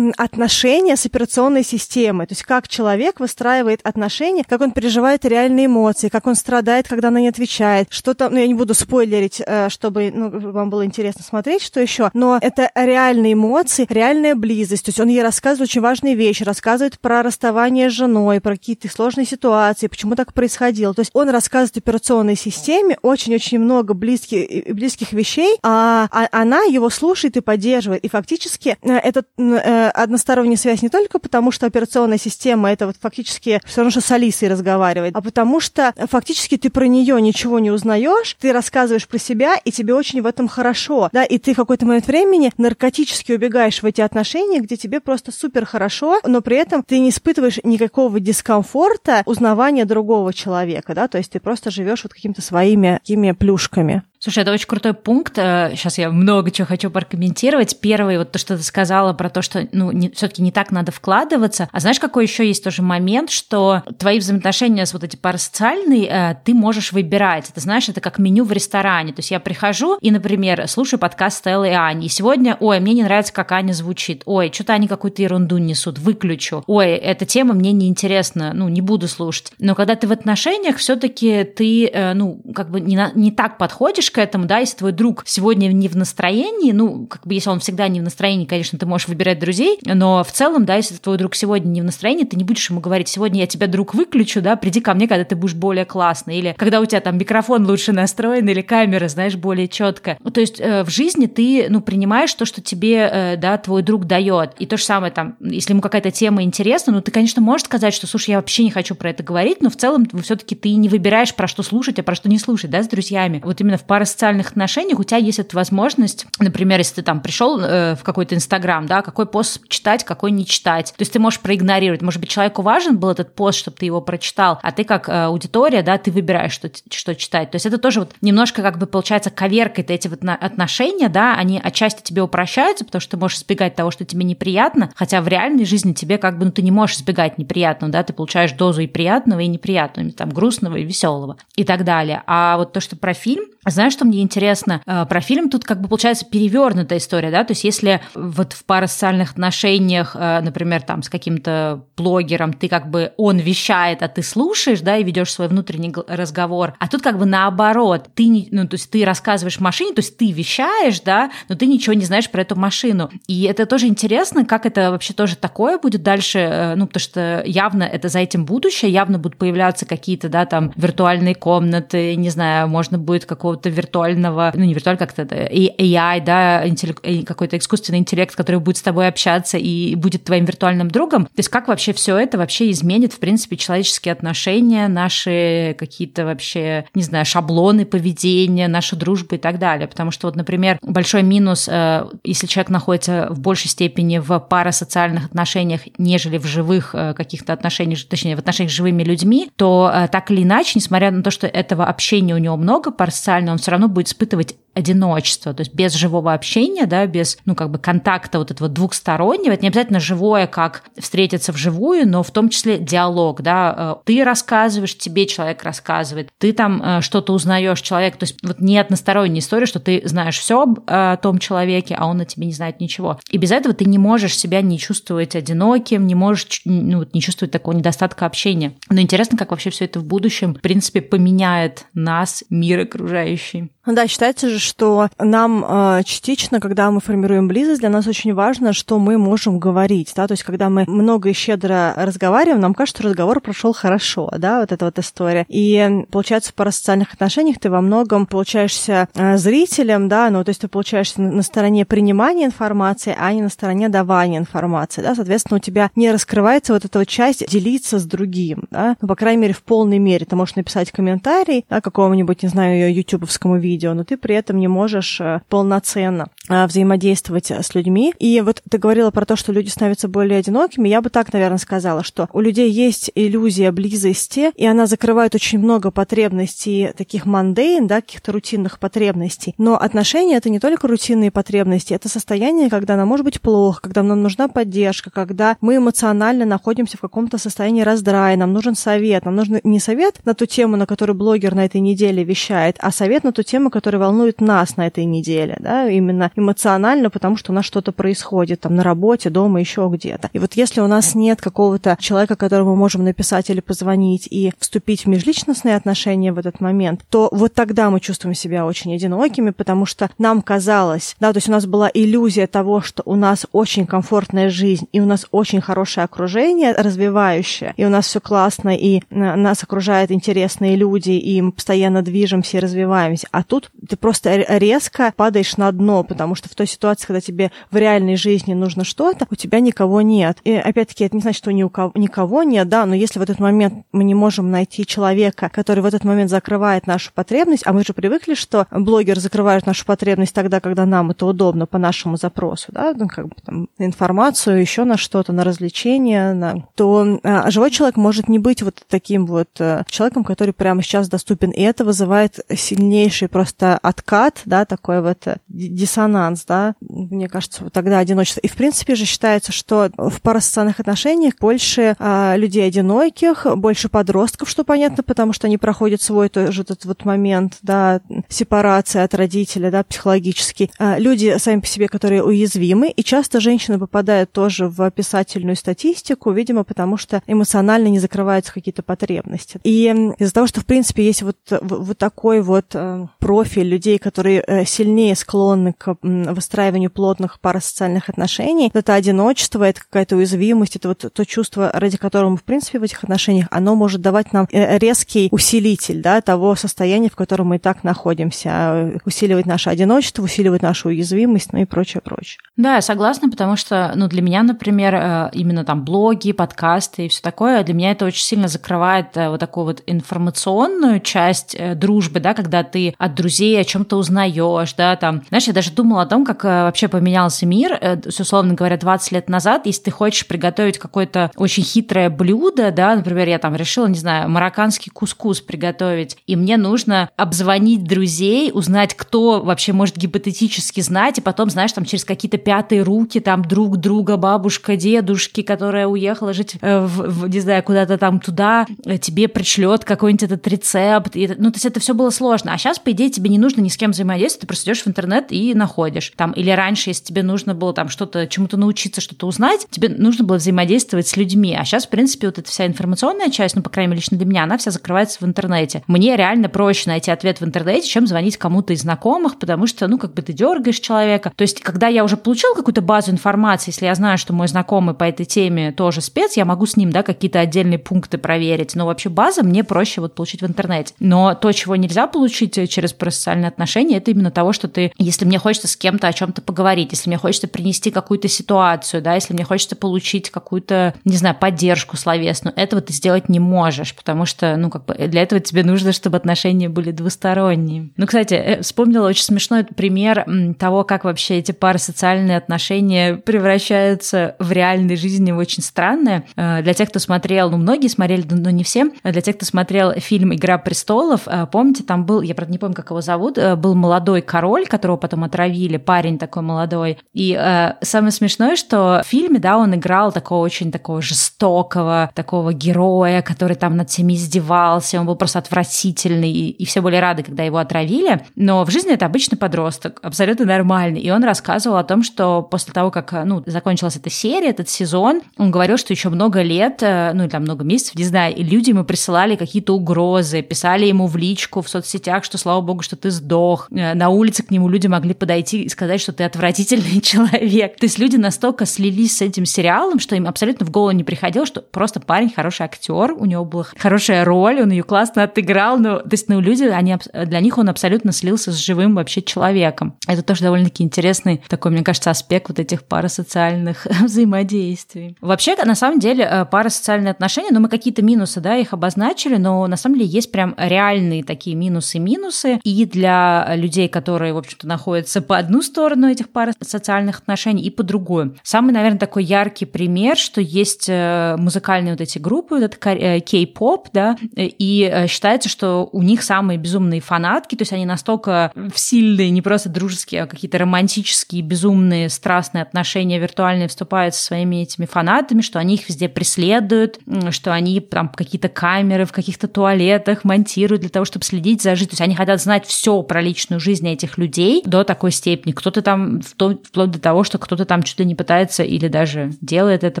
Speaker 2: отношения с операционной системой. То есть как человек выстраивает отношения, как он переживает реальные эмоции, как он страдает, когда она не отвечает. Что там, ну я не буду спойлерить, э, чтобы ну, вам было интересно смотреть, что еще. Но это реальные эмоции, реальная близость. То есть он ей рассказывает очень важные вещи, рассказывает про расставание с женой, про какие-то сложные ситуации, почему так происходило. То есть он рассказывает операционной системе очень-очень много близких, близких вещей, а, а она его слушает и поддерживает. И фактически э, это э, односторонняя связь не только потому, что операционная система это вот фактически все равно, что с Алисой разговаривает, а потому что фактически ты про нее ничего не узнаешь, ты рассказываешь про себя, и тебе очень в этом хорошо, да, и ты в какой-то момент времени наркотически убегаешь в эти отношения, где тебе просто супер хорошо, но при этом ты не испытываешь никакого дискомфорта узнавания другого человека, да, то есть ты просто живешь вот какими-то своими такими плюшками.
Speaker 1: Слушай, это очень крутой пункт. Сейчас э, я много чего хочу прокомментировать. Первый, вот то, что ты сказала про то, что ну, все-таки не так надо вкладываться. А знаешь, какой еще есть тоже момент, что твои взаимоотношения с вот эти парасоциальные э, ты можешь выбирать. Это знаешь, это как меню в ресторане. То есть я прихожу и, например, слушаю подкаст Стеллы и Ани. И сегодня, ой, мне не нравится, как Аня звучит. Ой, что-то они какую-то ерунду несут. Выключу. Ой, эта тема мне не интересна. Ну, не буду слушать. Но когда ты в отношениях, все-таки ты, э, ну, как бы не, на, не так подходишь к этому, да, если твой друг сегодня не в настроении, ну, как бы если он всегда не в настроении, конечно, ты можешь выбирать друзей, но в целом, да, если твой друг сегодня не в настроении, ты не будешь ему говорить, сегодня я тебя, друг, выключу, да, приди ко мне, когда ты будешь более классный, или когда у тебя там микрофон лучше настроен, или камера, знаешь, более четко. То есть э, в жизни ты, ну, принимаешь то, что тебе, э, да, твой друг дает. И то же самое там, если ему какая-то тема интересна, ну, ты, конечно, можешь сказать, что, слушай, я вообще не хочу про это говорить, но в целом все-таки ты не выбираешь, про что слушать, а про что не слушать, да, с друзьями. Вот именно в паре социальных отношениях у тебя есть эта возможность, например, если ты там пришел э, в какой-то Инстаграм, да, какой пост читать, какой не читать. То есть ты можешь проигнорировать. Может быть, человеку важен был этот пост, чтобы ты его прочитал, а ты как э, аудитория, да, ты выбираешь, что, что читать. То есть это тоже вот немножко как бы получается коверкой эти вот отношения, да, они отчасти тебе упрощаются, потому что ты можешь избегать того, что тебе неприятно, хотя в реальной жизни тебе как бы, ну, ты не можешь избегать неприятного, да, ты получаешь дозу и приятного, и неприятного, там, грустного и веселого и так далее. А вот то, что про фильм, знаешь, что мне интересно? Э, про фильм тут как бы получается перевернутая история, да, то есть если вот в парасоциальных отношениях, э, например, там с каким-то блогером, ты как бы он вещает, а ты слушаешь, да, и ведешь свой внутренний разговор, а тут как бы наоборот, ты не, ну, то есть ты рассказываешь машине, то есть ты вещаешь, да, но ты ничего не знаешь про эту машину. И это тоже интересно, как это вообще тоже такое будет дальше, э, ну, потому что явно это за этим будущее, явно будут появляться какие-то, да, там виртуальные комнаты, не знаю, можно будет какого какого-то виртуального, ну не виртуального, как это, AI, да, э, какой-то искусственный интеллект, который будет с тобой общаться и будет твоим виртуальным другом. То есть как вообще все это вообще изменит, в принципе, человеческие отношения, наши какие-то вообще, не знаю, шаблоны поведения, наша дружба и так далее. Потому что вот, например, большой минус, э, если человек находится в большей степени в парасоциальных отношениях, нежели в живых э, каких-то отношениях, точнее, в отношениях с живыми людьми, то так или иначе, несмотря на то, что этого общения у него много, парасоциального он все равно будет испытывать одиночество, то есть без живого общения, да, без, ну, как бы контакта вот этого двухстороннего, это не обязательно живое, как встретиться вживую, но в том числе диалог, да, э, ты рассказываешь, тебе человек рассказывает, ты там э, что-то узнаешь человек, то есть вот не односторонняя история, что ты знаешь все о том человеке, а он о тебе не знает ничего. И без этого ты не можешь себя не чувствовать одиноким, не можешь ну, не чувствовать такого недостатка общения. Но интересно, как вообще все это в будущем, в принципе, поменяет нас, мир окружающий.
Speaker 2: Да, считается же, что нам э, частично, когда мы формируем близость, для нас очень важно, что мы можем говорить, да, то есть когда мы много и щедро разговариваем, нам кажется, что разговор прошел хорошо, да, вот эта вот история. И получается, в парасоциальных отношениях ты во многом получаешься э, зрителем, да, ну, то есть ты получаешься на, на стороне принимания информации, а не на стороне давания информации, да, соответственно, у тебя не раскрывается вот эта вот часть делиться с другим, да, ну, по крайней мере, в полной мере. Ты можешь написать комментарий, да, какому-нибудь, не знаю, ютубовскому видео, видео, но ты при этом не можешь э, полноценно э, взаимодействовать с людьми. И вот ты говорила про то, что люди становятся более одинокими. Я бы так, наверное, сказала, что у людей есть иллюзия близости, и она закрывает очень много потребностей таких мандейн, да, каких-то рутинных потребностей. Но отношения — это не только рутинные потребности, это состояние, когда нам может быть плохо, когда нам нужна поддержка, когда мы эмоционально находимся в каком-то состоянии раздрая, нам нужен совет. Нам нужен не совет на ту тему, на которую блогер на этой неделе вещает, а совет на ту тему, проблемы, которые волнуют нас на этой неделе, да, именно эмоционально, потому что у нас что-то происходит там на работе, дома, еще где-то. И вот если у нас нет какого-то человека, которому мы можем написать или позвонить и вступить в межличностные отношения в этот момент, то вот тогда мы чувствуем себя очень одинокими, потому что нам казалось, да, то есть у нас была иллюзия того, что у нас очень комфортная жизнь, и у нас очень хорошее окружение развивающее, и у нас все классно, и э, нас окружают интересные люди, и мы постоянно движемся и развиваемся. А тут ты просто резко падаешь на дно, потому что в той ситуации, когда тебе в реальной жизни нужно что-то, у тебя никого нет. И опять-таки это не значит, что ни у кого, никого нет, да, но если в этот момент мы не можем найти человека, который в этот момент закрывает нашу потребность, а мы же привыкли, что блогер закрывает нашу потребность тогда, когда нам это удобно по нашему запросу, да, ну, как бы там информацию, еще на что-то, на развлечение, на... то а, живой человек может не быть вот таким вот а, человеком, который прямо сейчас доступен, и это вызывает сильнейший просто откат, да, такой вот э, диссонанс, да, мне кажется, вот тогда одиночество. И, в принципе же считается, что в парасоциальных отношениях больше а, людей одиноких, больше подростков, что понятно, потому что они проходят свой тоже этот вот момент, да, сепарации от родителя, да, психологически. А, люди сами по себе, которые уязвимы, и часто женщины попадают тоже в описательную статистику, видимо, потому что эмоционально не закрываются какие-то потребности. И из-за того, что, в принципе, есть вот, вот такой вот э, профиль людей, которые э, сильнее склонны к выстраиванию плотных парасоциальных отношений, это одиночество, это какая-то уязвимость, это вот то чувство, ради которого мы, в принципе, в этих отношениях, оно может давать нам э, резкий усилитель, да, того состояния, в котором мы и так находимся, усиливать наше одиночество, усиливать нашу уязвимость, ну и прочее, прочее.
Speaker 1: Да, я согласна, потому что, ну, для меня, например, именно там блоги, подкасты и все такое, для меня это очень сильно закрывает вот такую вот информационную часть дружбы, да, когда ты от друзей о чем-то узнаешь, да, там. Знаешь, я даже думала о том, как э, вообще поменялся мир, э, условно говоря, 20 лет назад, если ты хочешь приготовить какое-то очень хитрое блюдо, да, например, я там решила, не знаю, марокканский кускус приготовить, и мне нужно обзвонить друзей, узнать, кто вообще может гипотетически знать, и потом, знаешь, там через какие-то пятые руки, там друг друга, бабушка, дедушки, которая уехала жить, э, в, в, не знаю, куда-то там туда, тебе пришлет какой-нибудь этот рецепт. И, ну, то есть это все было сложно. А сейчас, по идее, тебе не нужно ни с кем взаимодействовать, ты просто идешь в интернет и находишь. Там, или раньше, если тебе нужно было там что-то, чему-то научиться, что-то узнать, тебе нужно было взаимодействовать с людьми. А сейчас, в принципе, вот эта вся информационная часть, ну, по крайней мере, лично для меня, она вся закрывается в интернете. Мне реально проще найти ответ в интернете, чем звонить кому-то из знакомых, потому что, ну, как бы ты дергаешь человека. То есть, когда я уже получил какую-то базу информации, если я знаю, что мой знакомый по этой теме тоже спец, я могу с ним, да, какие-то отдельные пункты проверить. Но вообще база мне проще вот получить в интернете. Но то, чего нельзя получить через социальные отношения, это именно того, что ты, если мне хочется с кем-то о чем-то поговорить, если мне хочется принести какую-то ситуацию, да, если мне хочется получить какую-то, не знаю, поддержку словесную, этого ты сделать не можешь, потому что, ну, как бы для этого тебе нужно, чтобы отношения были двусторонние. Ну, кстати, э, вспомнила очень смешной пример того, как вообще эти пары социальные отношения превращаются в реальной жизни в очень странное. Э, для тех, кто смотрел, ну, многие смотрели, но не все, для тех, кто смотрел фильм «Игра престолов», э, помните, там был, я, правда, не помню, как его зовут, э, был молодой король, которого потом отравили, парень такой молодой. И э, самое смешное, что в фильме, да, он играл такого очень такого жестокого, такого героя, который там над всеми издевался, он был просто отвратительный, и, и все были рады, когда его отравили. Но в жизни это обычный подросток, абсолютно нормальный. И он рассказывал о том, что после того, как, ну, закончилась эта серия, этот сезон, он говорил, что еще много лет, э, ну, там много месяцев, не знаю, люди ему присылали какие-то угрозы, писали ему в личку в соцсетях, что, слава богу, что ты сдох. Э, на улице к нему люди могли подойти и сказать, что ты отвратительный <laughs> человек. То есть люди настолько слились с этим сериалом, что им абсолютно в голову не приходило, что просто парень хороший актер, у него была хорошая роль, он ее классно отыграл. Но, то есть, ну, люди, они, для них он абсолютно слился с живым вообще человеком. Это тоже довольно-таки интересный такой, мне кажется, аспект вот этих парасоциальных <laughs> взаимодействий. Вообще, на самом деле, э, парасоциальные отношения, ну, мы какие-то минусы, да, их обозначили, но на самом деле есть прям реальные такие минусы-минусы и для людей, которые, в общем-то, находятся по одну сторону этих пар социальных отношений и по другую. Самый, наверное, такой яркий пример, что есть э, музыкальные вот эти группы, вот это э, кей-поп, да, и э, считается, что у них самые безумные фанатки, то есть они настолько сильные, не просто дружеские, а какие-то романтические, безумные, страстные отношения виртуальные вступают со своими этими фанатами, что они их везде преследуют, что они там какие-то камеры в каких-то туалетах монтируют для того, чтобы следить за жизнью. То есть они хотят знать, знать все про личную жизнь этих людей до такой степени. Кто-то там, вплоть до того, что кто-то там ли не пытается или даже делает это,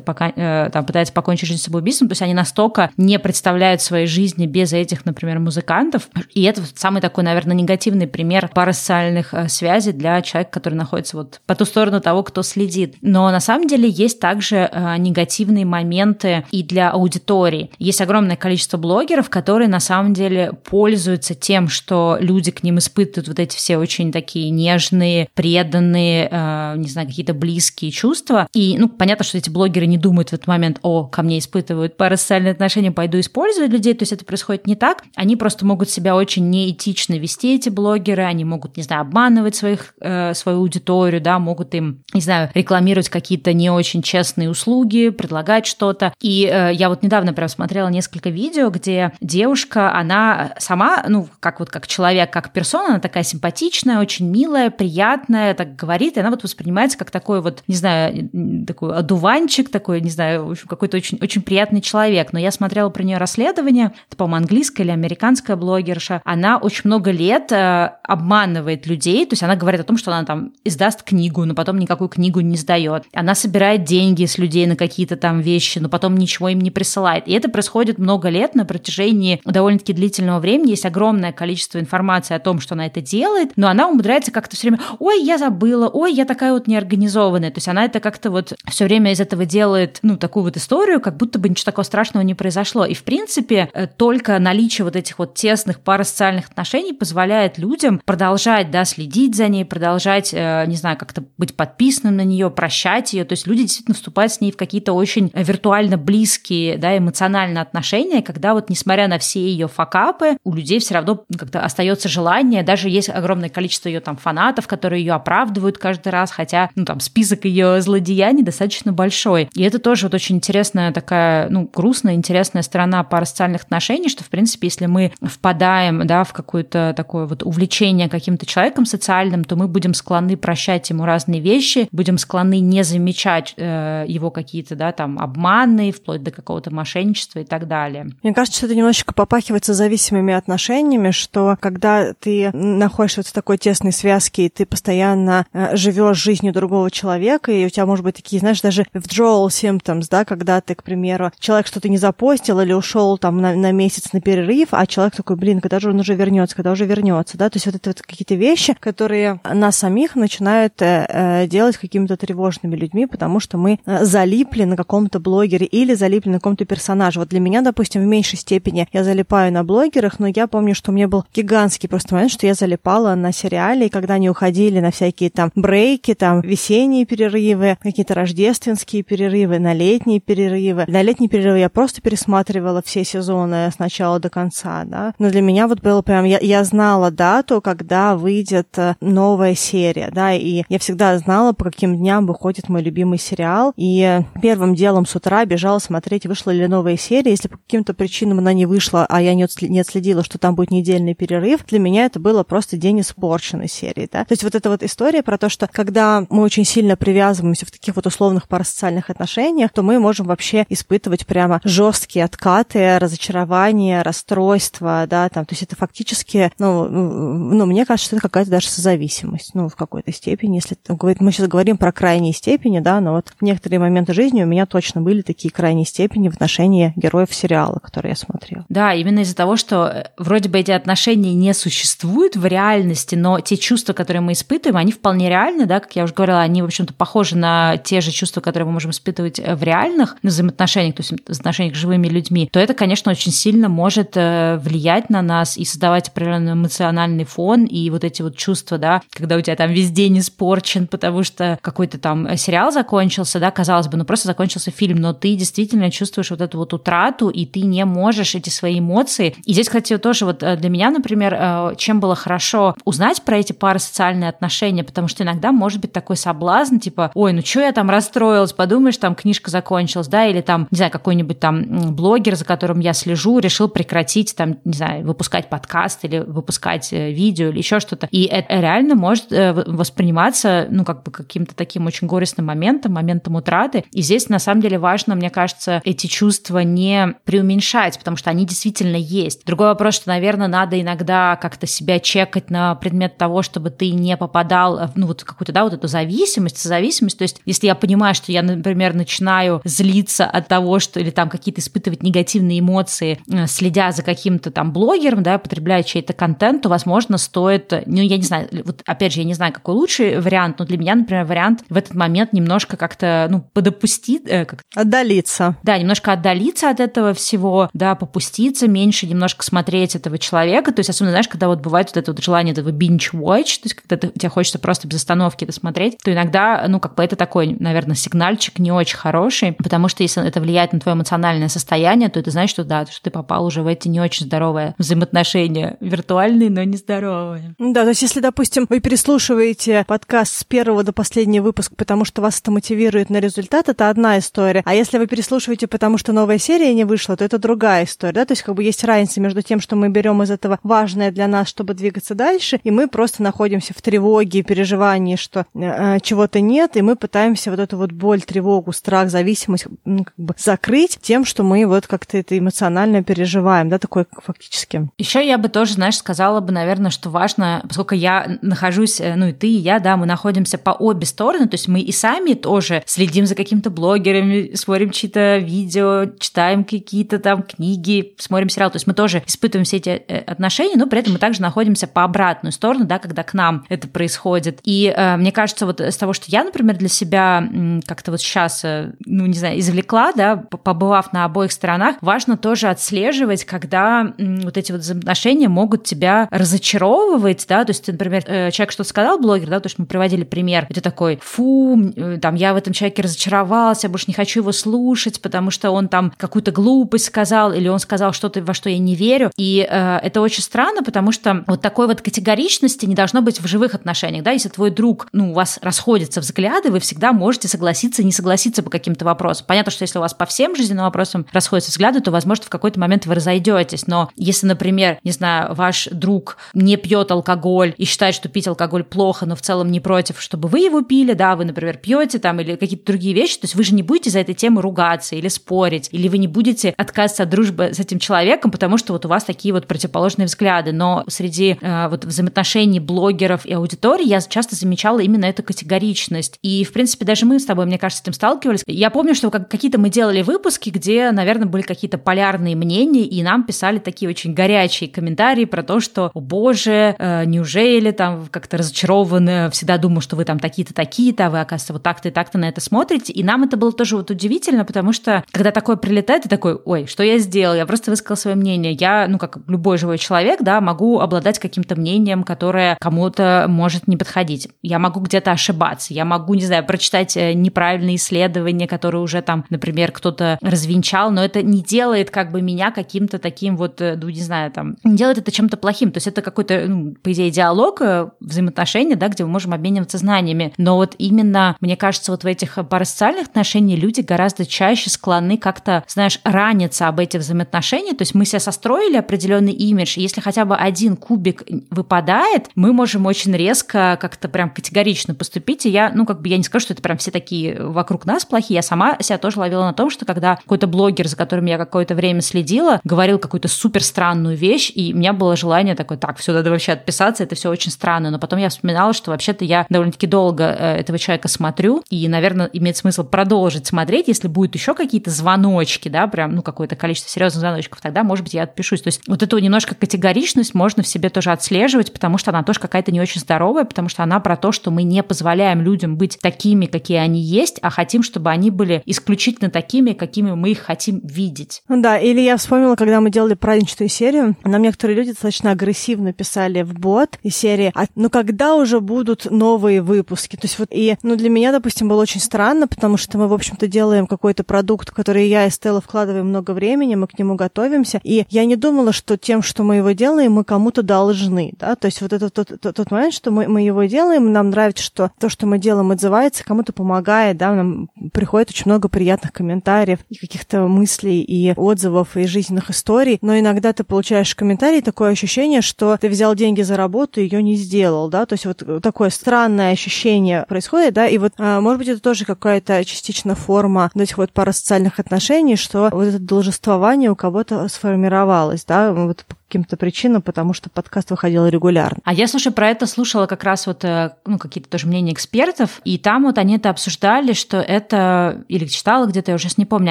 Speaker 1: пока, э, там, пытается покончить жизнь самоубийством. То есть они настолько не представляют своей жизни без этих, например, музыкантов. И это самый такой, наверное, негативный пример парасоциальных э, связей для человека, который находится вот по ту сторону того, кто следит. Но на самом деле есть также э, негативные моменты и для аудитории. Есть огромное количество блогеров, которые на самом деле пользуются тем, что люди к ним испытывают вот эти все очень такие нежные, преданные, э, не знаю, какие-то близкие чувства. И, ну, понятно, что эти блогеры не думают в этот момент, о, ко мне испытывают парасоциальные отношения, пойду использовать людей, то есть это происходит не так. Они просто могут себя очень неэтично вести, эти блогеры, они могут, не знаю, обманывать своих, э, свою аудиторию, да, могут им, не знаю, рекламировать какие-то не очень честные услуги, предлагать что-то. И э, я вот недавно прям смотрела несколько видео, где девушка, она сама, ну, как вот как человек, как персона, она такая симпатичная, очень милая, приятная, так говорит, и она вот воспринимается как такой вот, не знаю, такой одуванчик, такой, не знаю, в общем, какой-то очень, очень приятный человек. Но я смотрела про нее расследование, это, по-моему, английская или американская блогерша, она очень много лет э, обманывает людей, то есть она говорит о том, что она там издаст книгу, но потом никакую книгу не сдает. Она собирает деньги с людей на какие-то там вещи, но потом ничего им не присылает. И это происходит много лет на протяжении довольно-таки длительного времени. Есть огромное количество информации о том, что она это делает, но она умудряется как-то все время, ой, я забыла, ой, я такая вот неорганизованная. То есть она это как-то вот все время из этого делает, ну, такую вот историю, как будто бы ничего такого страшного не произошло. И, в принципе, э, только наличие вот этих вот тесных парасоциальных отношений позволяет людям продолжать, да, следить за ней, продолжать, э, не знаю, как-то быть подписанным на нее, прощать ее. То есть люди действительно вступают с ней в какие-то очень виртуально близкие, да, эмоциональные отношения, когда вот, несмотря на все ее факапы, у людей все равно как-то остается желание, даже есть огромное количество ее там фанатов, которые ее оправдывают каждый раз, хотя, ну, там, список ее злодеяний достаточно большой. И это тоже вот очень интересная такая, ну, грустная, интересная сторона парасоциальных отношений, что, в принципе, если мы впадаем, да, в какое-то такое вот увлечение каким-то человеком социальным, то мы будем склонны прощать ему разные вещи, будем склонны не замечать э, его какие-то, да, там, обманы, вплоть до какого-то мошенничества и так далее.
Speaker 2: Мне кажется, что это немножечко попахивается зависимыми отношениями, что когда ты находишься в такой тесной связке, и ты постоянно э, живешь жизнью другого человека, и у тебя, может быть, такие, знаешь, даже withdrawal symptoms, да, когда ты, к примеру, человек что-то не запостил или ушел там на, на месяц на перерыв, а человек такой, блин, когда же он уже вернется, когда уже вернется, да, то есть вот это вот какие-то вещи, которые нас самих начинают э, э, делать какими-то тревожными людьми, потому что мы э, залипли на каком-то блогере или залипли на каком-то персонаже. Вот для меня, допустим, в меньшей степени я залипаю на блогерах, но я помню, что у меня был гигантский просто момент, что я залипала на сериале, и когда они уходили на всякие там брейки, там весенние перерывы, какие-то рождественские перерывы, на летние перерывы. На летние перерывы я просто пересматривала все сезоны с начала до конца, да. Но для меня вот было прям, я, я знала дату, когда выйдет э, новая серия, да, и я всегда знала, по каким дням выходит мой любимый сериал, и первым делом с утра бежала смотреть, вышла ли новая серия. Если по каким-то причинам она не вышла, а я не отследила, что там будет недельный перерыв, для меня это было просто день испорченной серии, да. То есть вот эта вот история про то, что когда мы очень сильно привязываемся в таких вот условных парасоциальных отношениях, то мы можем вообще испытывать прямо жесткие откаты, разочарования, расстройства, да, там, то есть это фактически, ну, ну мне кажется, что это какая-то даже созависимость, ну, в какой-то степени, если мы сейчас говорим про крайние степени, да, но вот в некоторые моменты жизни у меня точно были такие крайние степени в отношении героев сериала, которые я смотрела.
Speaker 1: Да, именно из-за того, что э, вроде бы эти отношения не существуют в реальности, но те чувства, которые мы испытываем, они вполне реальны, да, как я уже говорила, они, в общем-то, похожи на те же чувства, которые мы можем испытывать э, в реальных взаимоотношениях, то есть отношениях с живыми людьми, то это, конечно, очень сильно может э, влиять на нас и создавать определенный эмоциональный фон и вот эти вот чувства, да, когда у тебя там весь день испорчен, потому что какой-то там сериал закончился, да, казалось бы, ну просто закончился фильм, но ты действительно чувствуешь вот эту вот утрату, и ты не можешь эти свои эмоции. И здесь, кстати, тоже вот э, для меня, например, чем было хорошо узнать про эти пары социальные отношения, потому что иногда может быть такой соблазн, типа, ой, ну что я там расстроилась, подумаешь, там книжка закончилась, да, или там, не знаю, какой-нибудь там блогер, за которым я слежу, решил прекратить там, не знаю, выпускать подкаст или выпускать э, видео или еще что-то. И это реально может э, восприниматься, ну, как бы каким-то таким очень горестным моментом, моментом утраты. И здесь, на самом деле, важно, мне кажется, эти чувства не преуменьшать, потому что они действительно есть. Другой вопрос, что, наверное, надо иногда как-то себя чекать на предмет того, чтобы ты не попадал в, ну, вот какую-то, да, вот эту зависимость, зависимость. То есть, если я понимаю, что я, например, начинаю злиться от того, что или там какие-то испытывать негативные эмоции, э, следя за каким-то там блогером, да, потребляя чей-то контент, то, возможно, стоит, ну, я не знаю, вот опять же, я не знаю, какой лучший вариант, но для меня, например, вариант в этот момент немножко как-то, ну, подопустить. Э, как...
Speaker 2: Отдалиться.
Speaker 1: Да, немножко отдалиться от этого всего, да, попуститься, меньше немножко смотреть этого человека, то есть, особенно, знаешь, когда вот бывает вот это вот желание этого binge-watch, то есть, когда ты, тебе хочется просто без остановки это смотреть, то иногда, ну, как бы это такой, наверное, сигнальчик не очень хороший, потому что если это влияет на твое эмоциональное состояние, то это значит, что да, что ты попал уже в эти не очень здоровые взаимоотношения, виртуальные, но не здоровые.
Speaker 2: Да, то есть если, допустим, вы переслушиваете подкаст с первого до последнего выпуска, потому что вас это мотивирует на результат, это одна история. А если вы переслушиваете, потому что новая серия не вышла, то это другая история. Да? То есть как бы есть разница между тем, что мы берем из этого важное для нас, чтобы двигаться дальше, и мы просто находимся в тревоге, переживании, что э, чего-то нет, и мы пытаемся вот эту вот боль, тревогу, страх, зависимость ну, как бы закрыть тем, что мы вот как-то это эмоционально переживаем, да, такой фактически.
Speaker 1: Еще я бы тоже, знаешь, сказала бы, наверное, что важно, поскольку я нахожусь, э, ну и ты, и я, да, мы находимся по обе стороны, то есть мы и сами тоже следим за какими-то блогерами, смотрим чьи-то видео, читаем какие-то там книги, смотрим сериал, то есть мы тоже испытываем все эти э, отношения, но при этом мы также находимся по обратную сторону, да, когда к нам это происходит. И э, мне кажется, вот с того, что я, например, для себя как-то вот сейчас, э, ну, не знаю, извлекла, да, побывав на обоих сторонах, важно тоже отслеживать, когда вот эти вот взаимоотношения могут тебя разочаровывать, да, то есть, ты, например, э, человек что-то сказал, блогер, да, то, что мы приводили пример, это такой, фу, э, там, я в этом человеке разочаровался, больше не хочу его слушать, потому что он там какую-то глупость сказал, или он сказал что-то, во что я не верю, и э, это очень странно, потому что вот такой вот категоричности не должно быть в живых отношениях, да, если твой друг, ну, у вас расходятся взгляды, вы всегда можете согласиться не согласиться по каким-то вопросам. Понятно, что если у вас по всем жизненным вопросам расходятся взгляды, то, возможно, в какой-то момент вы разойдетесь. Но если, например, не знаю, ваш друг не пьет алкоголь и считает, что пить алкоголь плохо, но в целом не против, чтобы вы его пили, да, вы, например, пьете там или какие-то другие вещи, то есть вы же не будете за этой темой ругаться или спорить, или вы не будете отказываться от дружбы с этим человеком, потому что вот у вас такие вот противоположные взгляды. Но среди э, вот взаимоотношений блогеров и аудитории я часто замечала именно эту категоричность. И, в принципе, даже мы с тобой, мне кажется, с этим сталкивались. Я помню, что какие-то мы делали выпуски, где, наверное, были какие-то полярные мнения, и нам писали такие очень горячие комментарии про то, что, о боже, э, неужели там как-то разочарованы, всегда думаю, что вы там такие-то, такие-то, а вы, оказывается, вот так-то и так-то на это смотрите. И нам это было тоже вот удивительно, потому что, когда такое прилетает, ты такой, ой, что я сделал? Я просто высказал свое мнение. Я, ну, как любой живой человек, да, могу обладать каким-то мнением, которое кому-то может не подходить. Я могу где-то ошибаться, я могу, не знаю, прочитать э, неправильные исследования, которые уже там, например, кто-то развенчал, но это не делает как бы меня каким-то таким вот, э, ну, не знаю, там, не делает это чем-то плохим. То есть это какой-то, ну, по идее, диалог, э, взаимоотношения, да, где мы можем обмениваться знаниями. Но вот именно, мне кажется, вот в этих парасоциальных отношениях люди гораздо чаще склонны как-то, знаешь, раниться об эти взаимоотношения. То есть мы себе состроили определенный имидж, и если хотя бы один кубик выпадает, мы можем очень резко как-то прям категорично поступить. И я, ну, как бы я не скажу, что это прям все такие вокруг нас плохие. Я сама себя тоже ловила на том, что когда какой-то блогер, за которым я какое-то время следила, говорил какую-то супер странную вещь, и у меня было желание такое, так, все, надо вообще отписаться, это все очень странно. Но потом я вспоминала, что вообще-то я довольно-таки долго э, этого человека смотрю, и, наверное, имеет смысл продолжить смотреть, если будут еще какие-то звоночки, да, прям, ну, какое-то количество серьезных звоночков, тогда, может быть, я отпишусь. То есть вот эту немножко категоричность можно в себе тоже отслеживать, потому что она тоже какая-то не очень здоровая, потому что она про то, что мы не позволяем людям быть такими, какие они есть, а хотим, чтобы они были исключительно такими, какими мы их хотим видеть.
Speaker 2: Да, или я вспомнила, когда мы делали праздничную серию, нам некоторые люди достаточно агрессивно писали в бот из серии, а, ну когда уже будут новые выпуски? То есть вот и, ну для меня, допустим, было очень странно, потому что мы, в общем-то, делаем какой-то продукт, в который я и Стелла вкладываем много времени, мы к нему готовимся, и я не думала, что тем, что мы его делаем, мы кому-то должны, да, то есть вот это тот, тот, тот момент, что мы, мы его делаем, нам нравится, что то, что мы делаем, отзывается, кому-то помогает, да, нам приходит очень много приятных комментариев и каких-то мыслей и отзывов и жизненных историй, но иногда ты получаешь комментарий, такое ощущение, что ты взял деньги за работу и ее не сделал, да, то есть вот такое странное ощущение происходит, да, и вот, а, может быть, это тоже какая-то частично форма вот этих вот парасоциальных отношений, что вот это должествование у кого-то сформировалось, да, вот каким-то причинам, потому что подкаст выходил регулярно.
Speaker 1: А я, слушай, про это слушала как раз вот э, ну, какие-то тоже мнения экспертов, и там вот они это обсуждали, что это, или читала где-то, я уже не помню,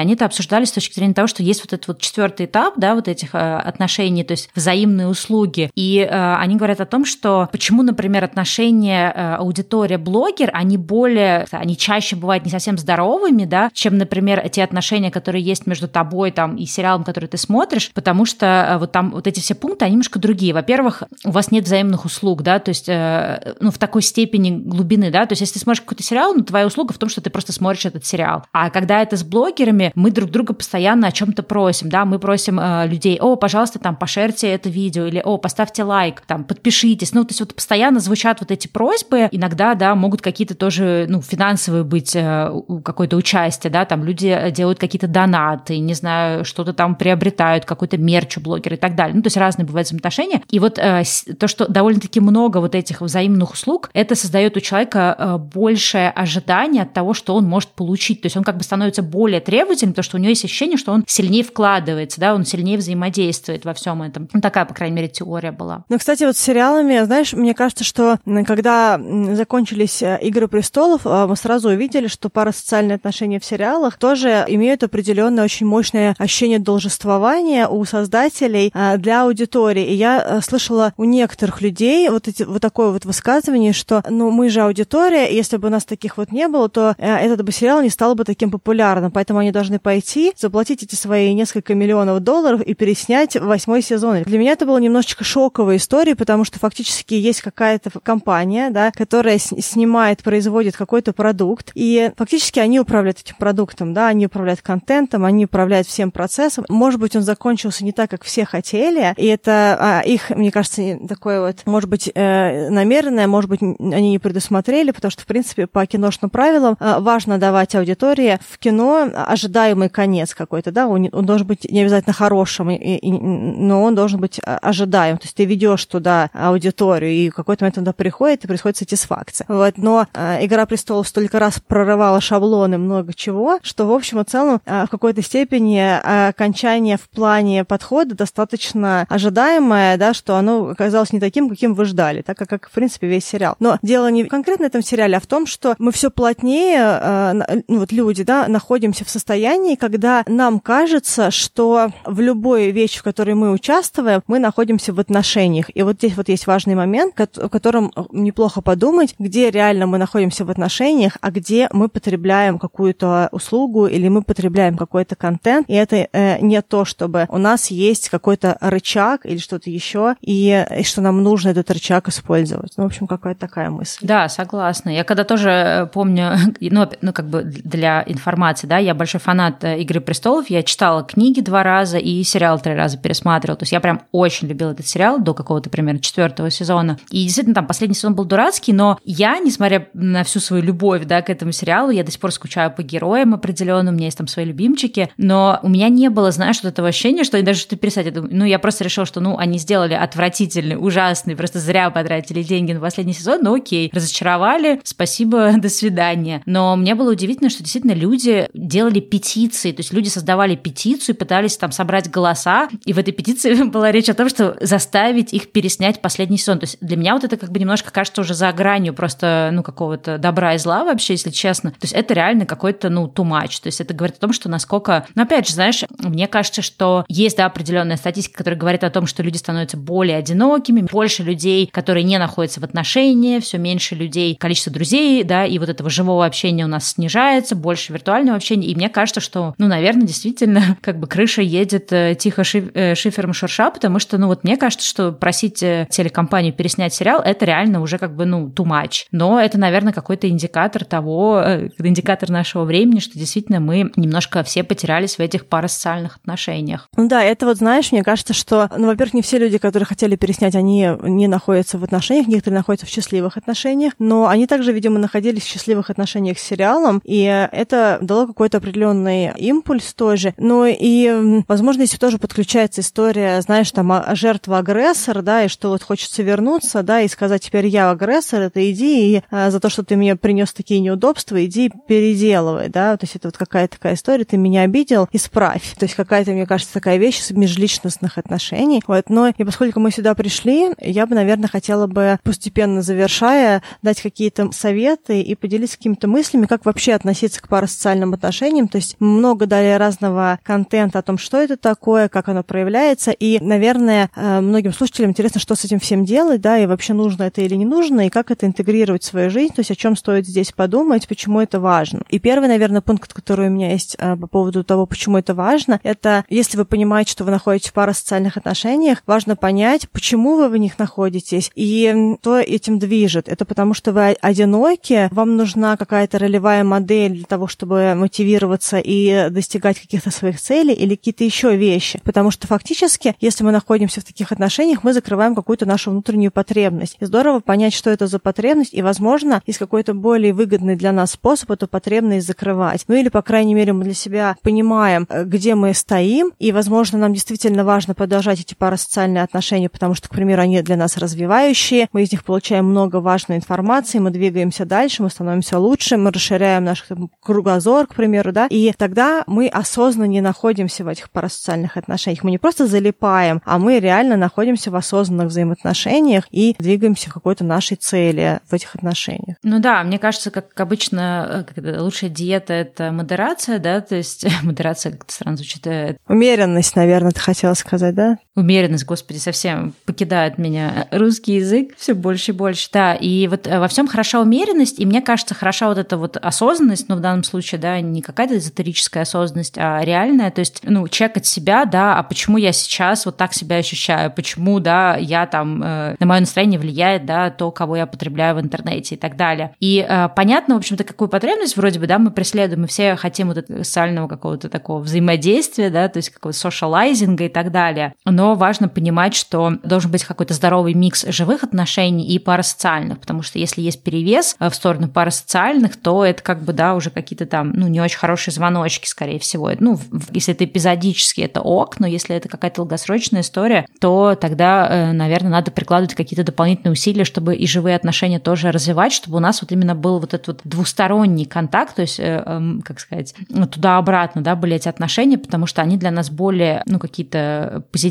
Speaker 1: они это обсуждали с точки зрения того, что есть вот этот вот четвертый этап, да, вот этих э, отношений, то есть взаимные услуги. И э, они говорят о том, что почему, например, отношения э, аудитория-блогер, они более, они чаще бывают не совсем здоровыми, да, чем, например, те отношения, которые есть между тобой там и сериалом, который ты смотришь, потому что э, вот там вот эти все пункты, они немножко другие. Во-первых, у вас нет взаимных услуг, да, то есть, э, ну, в такой степени глубины, да, то есть, если ты смотришь какой-то сериал, ну, твоя услуга в том, что ты просто смотришь этот сериал. А когда это с блогерами, мы друг друга постоянно о чем-то просим, да, мы просим э, людей, о, пожалуйста, там, пошерьте это видео, или, о, поставьте лайк, там, подпишитесь. Ну, то есть, вот постоянно звучат вот эти просьбы, иногда, да, могут какие-то тоже, ну, финансовые быть э, какое-то участие, да, там люди делают какие-то донаты, не знаю, что-то там приобретают, какой-то мерч у блогера и так далее. Ну, то есть разные бывают взаимоотношения. И вот э, то, что довольно-таки много вот этих взаимных услуг, это создает у человека э, большее ожидание от того, что он может получить. То есть он как бы становится более требовательным, потому что у него есть ощущение, что он сильнее вкладывается, да, он сильнее взаимодействует во всем этом. Ну, такая, по крайней мере, теория была.
Speaker 2: Ну, кстати, вот с сериалами, знаешь, мне кажется, что когда закончились э, «Игры престолов», мы сразу увидели, что парасоциальные отношения в сериалах тоже имеют определенное очень мощное ощущение должествования у создателей для аудитории. И я слышала у некоторых людей вот, эти, вот такое вот высказывание, что ну мы же аудитория, и если бы у нас таких вот не было, то этот бы сериал не стал бы таким популярным. Поэтому они должны пойти, заплатить эти свои несколько миллионов долларов и переснять восьмой сезон. Для меня это было немножечко шоковая история, потому что фактически есть какая-то компания, да, которая снимает, производит какой-то продукт, и фактически они управляют этим продуктом, да, они управляют контентом, они управляют всем процессом. Может быть, он закончился не так, как все хотели, и это а, их, мне кажется, такое вот, может быть, э, намеренное, может быть, они не предусмотрели, потому что, в принципе, по киношным правилам э, важно давать аудитории в кино ожидаемый конец какой-то, да, он, он должен быть не обязательно хорошим, и, и, но он должен быть а, ожидаем. То есть ты ведешь туда аудиторию, и какой-то момент туда приходит, и происходит сатисфакция. Вот, но э, «Игра престолов» столько раз прорывала шаблоны много чего, что, в общем и целом, э, в какой-то степени окончание в плане подхода достаточно ожидаемое, да, что оно оказалось не таким, каким вы ждали, так как, как в принципе, весь сериал. Но дело не конкретно в этом сериале, а в том, что мы все плотнее, э, ну, вот люди, да, находимся в состоянии, когда нам кажется, что в любой вещи, в которой мы участвуем, мы находимся в отношениях. И вот здесь вот есть важный момент, в котором неплохо подумать, где реально мы находимся в отношениях, а где мы потребляем какую-то услугу или мы потребляем какой-то контент. И это э, не то, чтобы у нас есть какой-то рычаг или что-то еще, и, и что нам нужно этот рычаг использовать. Ну, в общем, какая-то такая мысль.
Speaker 1: Да, согласна. Я когда тоже э, помню, <laughs> ну, ну как бы для информации, да, я большой фанат э, «Игры престолов», я читала книги два раза и сериал три раза пересматривала. То есть я прям очень любила этот сериал до какого-то примерно четвертого сезона. И действительно, там последний сезон был дурацкий, но я, несмотря на всю свою любовь, да, к этому сериалу, я до сих пор скучаю по героям определенно, у меня есть там свои любимчики, но у меня не было, знаешь, вот этого ощущения, что они даже что-то перестать. Я думаю, ну, я просто решила, что, ну, они сделали отвратительный, ужасный, просто зря потратили деньги на последний сезон, ну, окей, разочаровали, спасибо, <laughs> до свидания. Но мне было удивительно, что действительно люди делали петиции, то есть люди создавали петицию, пытались там собрать голоса, и в этой петиции <laughs> была речь о том, что заставить их переснять последний сезон. То есть для меня вот это как бы немножко кажется уже за гранью просто, ну, какого-то добра и зла вообще, если честно. То есть это реально какой-то, ну, much. То есть это говорит о том, что насколько... Ну, опять же, знаешь, мне кажется, что есть, да, определенная статистика, которая говорит о том, что люди становятся более одинокими, больше людей, которые не находятся в отношении, все меньше людей, количество друзей, да, и вот этого живого общения у нас снижается, больше виртуального общения. И мне кажется, что, ну, наверное, действительно, <laughs> как бы крыша едет э, тихо шиф, э, шифером шурша, потому что, ну, вот мне кажется, что просить э, телекомпанию переснять сериал, это реально уже как бы, ну, too much. Но это, наверное, какой-то индикатор того, индикатор нашего времени, что действительно мы немножко все потерялись в этих парасоциальных отношениях.
Speaker 2: Ну да, это вот, знаешь, мне кажется, что, ну, во-первых, не все люди, которые хотели переснять, они не находятся в отношениях, некоторые находятся в счастливых отношениях, но они также, видимо, находились в счастливых отношениях с сериалом, и это дало какой-то определенный импульс тоже. Ну и, возможно, здесь тоже подключается история, знаешь, там, жертва-агрессор, да, и что вот хочется вернуться, да, и сказать, теперь я агрессор, это иди, и а, за то, что ты мне принес такие неудобства, иди переделывай, да, то есть это вот какая-то такая история, ты меня обидел, исправь. То есть какая-то, мне кажется, такая вещь межличностных отношений отношений. Вот. Но и поскольку мы сюда пришли, я бы, наверное, хотела бы, постепенно завершая, дать какие-то советы и поделиться какими-то мыслями, как вообще относиться к парасоциальным отношениям. То есть много дали разного контента о том, что это такое, как оно проявляется. И, наверное, э, многим слушателям интересно, что с этим всем делать, да, и вообще нужно это или не нужно, и как это интегрировать в свою жизнь, то есть о чем стоит здесь подумать, почему это важно. И первый, наверное, пункт, который у меня есть э, по поводу того, почему это важно, это если вы понимаете, что вы находитесь в парасоциальных отношениях, важно понять, почему вы в них находитесь и что этим движет. Это потому, что вы одиноки, вам нужна какая-то ролевая модель для того, чтобы мотивироваться и достигать каких-то своих целей или какие-то еще вещи. Потому что фактически, если мы находимся в таких отношениях, мы закрываем какую-то нашу внутреннюю потребность. И здорово понять, что это за потребность, и, возможно, есть какой-то более выгодный для нас способ эту потребность закрывать. Ну или, по крайней мере, мы для себя понимаем, э, где мы стоим, и, возможно, нам действительно важно продолжать эти парасоциальные отношения, потому что, к примеру, они для нас развивающие, мы из них получаем много важной информации, мы двигаемся дальше, мы становимся лучше, мы расширяем наш кругозор, к примеру, да, и тогда мы осознанно не находимся в этих парасоциальных отношениях. Мы не просто залипаем, а мы реально находимся в осознанных взаимоотношениях и двигаемся к какой-то нашей цели в этих отношениях.
Speaker 1: Ну да, мне кажется, как обычно, э, лучшая диета — это модерация, да, то есть <laughs> модерация как-то странно звучит. Э,
Speaker 2: Умеренность, наверное, ты хотела сказать, да?
Speaker 1: Умеренность, господи, совсем покидает меня русский язык все больше и больше, да. И вот э, во всем хороша умеренность, и мне кажется, хороша вот эта вот осознанность, но в данном случае, да, не какая-то эзотерическая осознанность, а реальная, то есть, ну, чекать себя, да, а почему я сейчас вот так себя ощущаю, почему, да, я там, э, на мое настроение влияет, да, то, кого я потребляю в интернете и так далее. И э, понятно, в общем-то, какую потребность вроде бы, да, мы преследуем, мы все хотим вот этого социального какого-то такого взаимодействия, да, то есть какого-то сошалайзинга и так далее. Но важно понимать, что должен быть какой-то здоровый микс живых отношений и парасоциальных, потому что если есть перевес э, в сторону парасоциальных, то это как бы, да, уже какие-то там, ну, не очень хорошие звоночки, скорее всего. Ну, если это эпизодически, это ок, но если это какая-то долгосрочная история, то тогда, э, наверное, надо прикладывать какие-то дополнительные усилия, чтобы и живые отношения тоже развивать, чтобы у нас вот именно был вот этот вот двусторонний контакт, то есть, э, эм, как сказать, туда-обратно, да, были эти отношения, потому что они для нас более, ну, какие-то позитивные,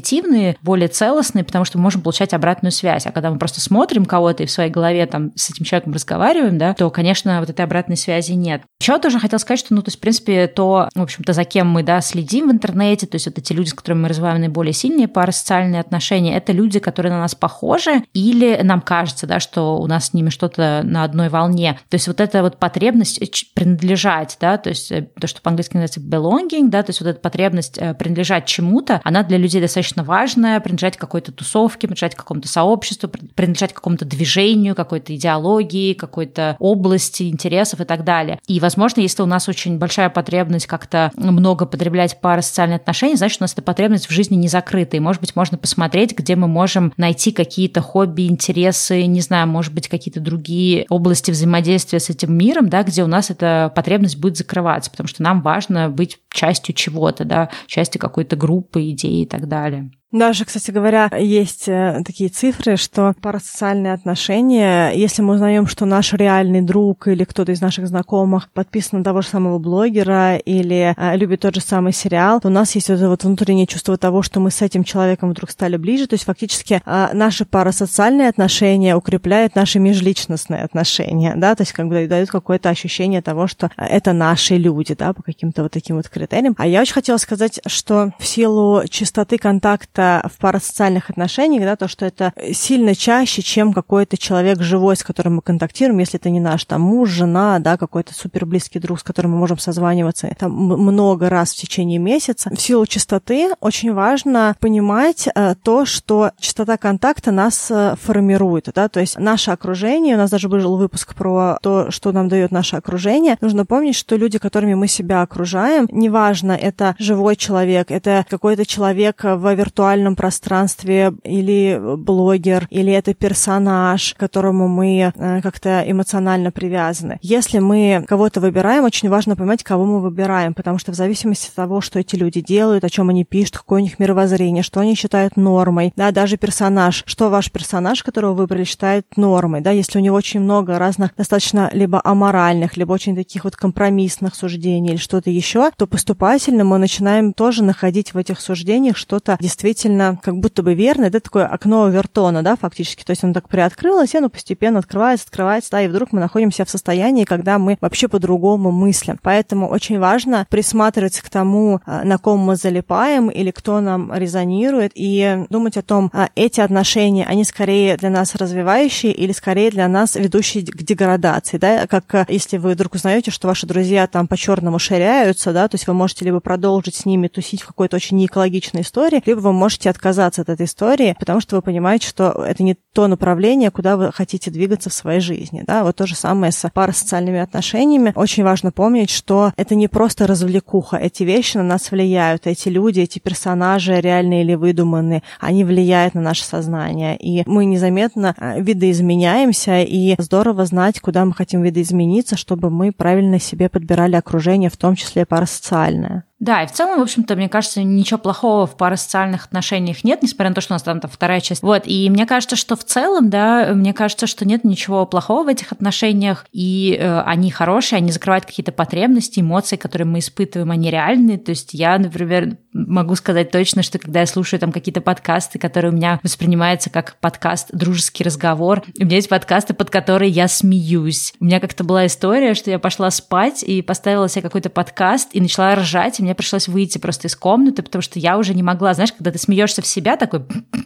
Speaker 1: более целостные, потому что мы можем получать обратную связь. А когда мы просто смотрим кого-то и в своей голове там с этим человеком разговариваем, да, то, конечно, вот этой обратной связи нет. Еще тоже хотел сказать, что, ну, то есть, в принципе, то, в общем-то, за кем мы, да, следим в интернете, то есть вот эти люди, с которыми мы развиваем наиболее сильные парасоциальные отношения, это люди, которые на нас похожи, или нам кажется, да, что у нас с ними что-то на одной волне. То есть вот эта вот потребность принадлежать, да, то есть э, то, что по-английски называется belonging, да, то есть вот эта потребность э, принадлежать чему-то, она для людей достаточно важная, принадлежать какой-то тусовке, принадлежать какому-то сообществу, принадлежать какому-то движению, какой-то идеологии, какой-то области интересов и так далее. И, возможно, если у нас очень большая потребность как-то много потреблять парасоциальные отношения, значит, у нас эта потребность в жизни не закрыта. И, может быть, можно посмотреть, где мы можем найти какие-то хобби, интересы, не знаю, может быть, какие-то другие области взаимодействия с этим миром, да, где у нас эта потребность будет закрываться, потому что нам важно быть частью чего-то, да, частью какой-то группы, идеи и так далее.
Speaker 2: Даже, кстати говоря, есть э, такие цифры, что парасоциальные отношения, если мы узнаем, что наш реальный друг или кто-то из наших знакомых подписан на того же самого блогера или а, любит тот же самый сериал, то у нас есть вот это вот внутреннее чувство того, что мы с этим человеком вдруг стали ближе. То есть фактически а, наши парасоциальные отношения укрепляют наши межличностные отношения, да, то есть как бы дают какое-то ощущение того, что это наши люди, да, по каким-то вот таким вот критериям. А я очень хотела сказать, что в силу чистоты контакта это в парасоциальных отношениях, да, то, что это сильно чаще, чем какой-то человек живой, с которым мы контактируем, если это не наш там муж, жена, да, какой-то супер близкий друг, с которым мы можем созваниваться. Там много раз в течение месяца. В силу чистоты очень важно понимать э, то, что частота контакта нас э, формирует, да, то есть наше окружение, у нас даже был выпуск про то, что нам дает наше окружение, нужно помнить, что люди, которыми мы себя окружаем, неважно, это живой человек, это какой-то человек в виртуальном виртуальном пространстве или блогер, или это персонаж, к которому мы э, как-то эмоционально привязаны. Если мы кого-то выбираем, очень важно понимать, кого мы выбираем, потому что в зависимости от того, что эти люди делают, о чем они пишут, какое у них мировоззрение, что они считают нормой, да, даже персонаж, что ваш персонаж, которого вы выбрали, считает нормой, да, если у него очень много разных достаточно либо аморальных, либо очень таких вот компромиссных суждений или что-то еще, то поступательно мы начинаем тоже находить в этих суждениях что-то действительно действительно как будто бы верно. Это такое окно Вертона, да, фактически. То есть оно так приоткрылось, и оно постепенно открывается, открывается, да, и вдруг мы находимся в состоянии, когда мы вообще по-другому мыслим. Поэтому очень важно присматриваться к тому, а, на ком мы залипаем или кто нам резонирует, и думать о том, а, эти отношения, они скорее для нас развивающие или скорее для нас ведущие к деградации, да, как а, если вы вдруг узнаете, что ваши друзья там по-черному ширяются, да, то есть вы можете либо продолжить с ними тусить в какой-то очень неэкологичной истории, либо вы можете отказаться от этой истории, потому что вы понимаете, что это не то направление, куда вы хотите двигаться в своей жизни, да, вот то же самое с парасоциальными отношениями. Очень важно помнить, что это не просто развлекуха, эти вещи на нас влияют, эти люди, эти персонажи, реальные или выдуманные, они влияют на наше сознание, и мы незаметно э, видоизменяемся, и здорово знать, куда мы хотим видоизмениться, чтобы мы правильно себе подбирали окружение, в том числе парасоциальное.
Speaker 1: Да, и в целом, в общем-то, мне кажется, ничего плохого в парасоциальных отношениях нет, несмотря на то, что у нас там, там вторая часть. Вот, и мне кажется, что в целом, да, мне кажется, что нет ничего плохого в этих отношениях, и э, они хорошие, они закрывают какие-то потребности, эмоции, которые мы испытываем, они реальные. То есть я, например, могу сказать точно, что когда я слушаю там какие-то подкасты, которые у меня воспринимаются как подкаст «Дружеский разговор», у меня есть подкасты, под которые я смеюсь. У меня как-то была история, что я пошла спать и поставила себе какой-то подкаст и начала ржать, и мне пришлось выйти просто из комнаты, потому что я уже не могла, знаешь, когда ты смеешься в себя такой,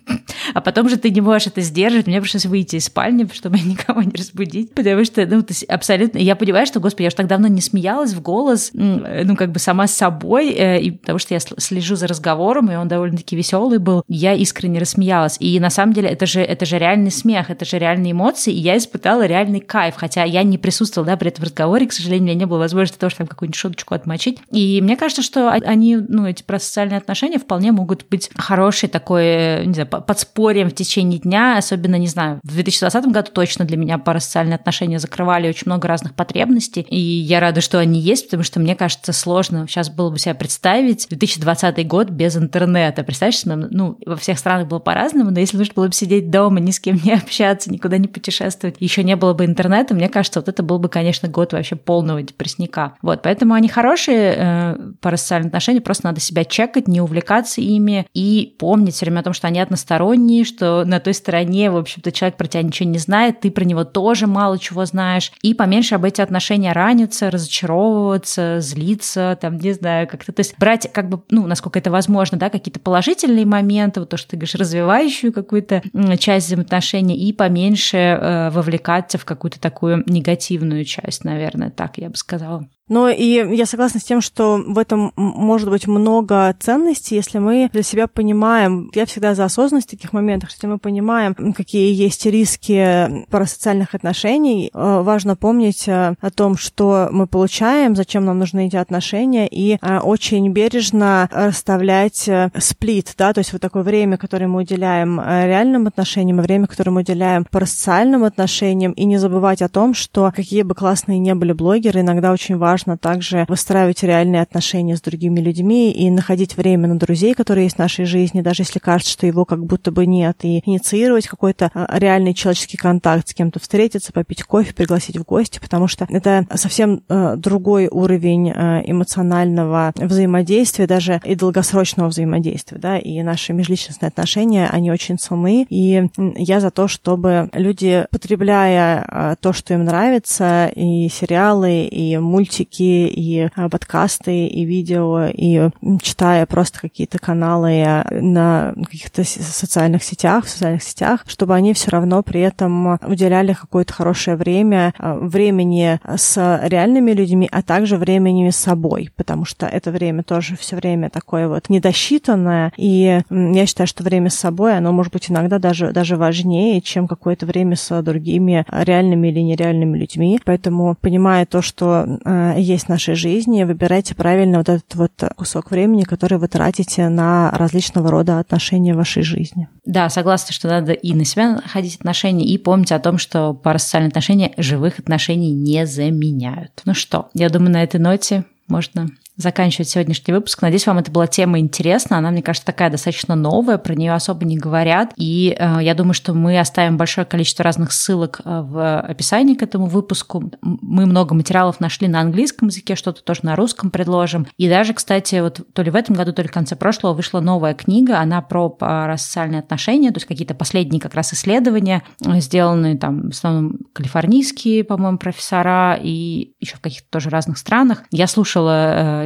Speaker 1: <laughs> а потом же ты не можешь это сдерживать, мне пришлось выйти из спальни, <laughs> чтобы никого не разбудить, потому что, ну, ты абсолютно, я понимаю, что, господи, я уже так давно не смеялась в голос, ну, как бы сама с собой, э, и потому что я слежу за разговором, и он довольно-таки веселый был, я искренне рассмеялась, и на самом деле это же, это же реальный смех, это же реальные эмоции, и я испытала реальный кайф, хотя я не присутствовала, да, при этом разговоре, к сожалению, у меня не было возможности чтобы там какую-нибудь шуточку отмочить, и мне кажется, что они, ну, эти про социальные отношения вполне могут быть хорошей такой, не знаю, подспорьем в течение дня, особенно, не знаю, в 2020 году точно для меня парасоциальные отношения закрывали очень много разных потребностей, и я рада, что они есть, потому что мне кажется сложно сейчас было бы себя представить 2020 год без интернета. Представляешь, ну, во всех странах было по-разному, но если нужно было бы сидеть дома, ни с кем не <laughs> общаться, никуда не путешествовать, еще не было бы интернета, мне кажется, вот это был бы, конечно, год вообще полного депрессника. Вот, поэтому они хорошие э, парасоциальные отношения, просто надо себя чекать, не увлекаться ими и помнить все время о том, что они односторонние, что на той стороне, в общем-то, человек про тебя ничего не знает, ты про него тоже мало чего знаешь, и поменьше об эти отношения раниться, разочаровываться, злиться, там, не знаю, как-то, то есть брать, как бы, ну, насколько это возможно, да, какие-то положительные моменты, вот то, что ты говоришь, развивающую какую-то часть взаимоотношений, и поменьше э, вовлекаться в какую-то такую негативную часть, наверное, так я бы сказала.
Speaker 2: Но и я согласна с тем, что в этом может быть много ценностей, если мы для себя понимаем, я всегда за осознанность в таких моментах, если мы понимаем, какие есть риски парасоциальных отношений, э, важно помнить э, о том, что мы получаем, зачем нам нужны эти отношения, и э, очень бережно расставлять сплит, да, то есть вот такое время, которое мы уделяем реальным отношениям, и время, которое мы уделяем парасоциальным отношениям, и не забывать о том, что какие бы классные не были блогеры, иногда очень важно важно также выстраивать реальные отношения с другими людьми и находить время на друзей, которые есть в нашей жизни, даже если кажется, что его как будто бы нет, и инициировать какой-то а, реальный человеческий контакт с кем-то, встретиться, попить кофе, пригласить в гости, потому что это совсем а, другой уровень а, эмоционального взаимодействия, даже и долгосрочного взаимодействия, да, и наши межличностные отношения, они очень ценны, и я за то, чтобы люди, потребляя то, что им нравится, и сериалы, и мультики, мультики, и а, подкасты, и видео, и читая просто какие-то каналы э, на каких-то социальных сетях, в социальных сетях, чтобы они все равно при этом уделяли какое-то хорошее время, а, времени с реальными людьми, а также времени с собой, потому что это время тоже все время такое вот недосчитанное, и я считаю, что время с собой, оно может быть иногда даже, даже важнее, чем какое-то время с другими реальными или нереальными людьми, поэтому понимая то, что э, есть в нашей жизни, выбирайте правильно вот этот вот кусок времени, который вы тратите на различного рода отношения в вашей жизни.
Speaker 1: Да, согласна, что надо и на себя находить отношения, и помните о том, что парасоциальные отношения живых отношений не заменяют. Ну что, я думаю, на этой ноте можно заканчивать сегодняшний выпуск. Надеюсь, вам это была тема интересна. Она, мне кажется, такая достаточно новая, про нее особо не говорят. И э, я думаю, что мы оставим большое количество разных ссылок э, в описании к этому выпуску. Мы много материалов нашли на английском языке, что-то тоже на русском предложим. И даже, кстати, вот то ли в этом году, то ли в конце прошлого вышла новая книга. Она про парасоциальные отношения, то есть какие-то последние как раз исследования, э, сделанные там в основном калифорнийские, по-моему, профессора и еще в каких-то тоже разных странах. Я слушала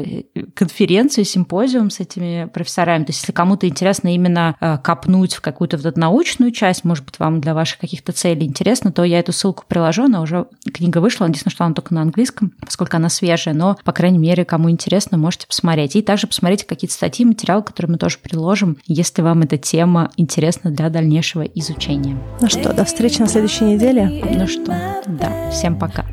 Speaker 1: конференцию, симпозиум с этими профессорами. То есть, если кому-то интересно именно э, копнуть в какую-то вот эту научную часть, может быть, вам для ваших каких-то целей интересно, то я эту ссылку приложу. Она уже книга вышла. Единственное, что она только на английском, поскольку она свежая, но, по крайней мере, кому интересно, можете посмотреть. И также посмотрите какие-то статьи, материалы, которые мы тоже приложим, если вам эта тема интересна для дальнейшего изучения.
Speaker 2: Ну что, до встречи на следующей неделе.
Speaker 1: Ну что, да, всем пока.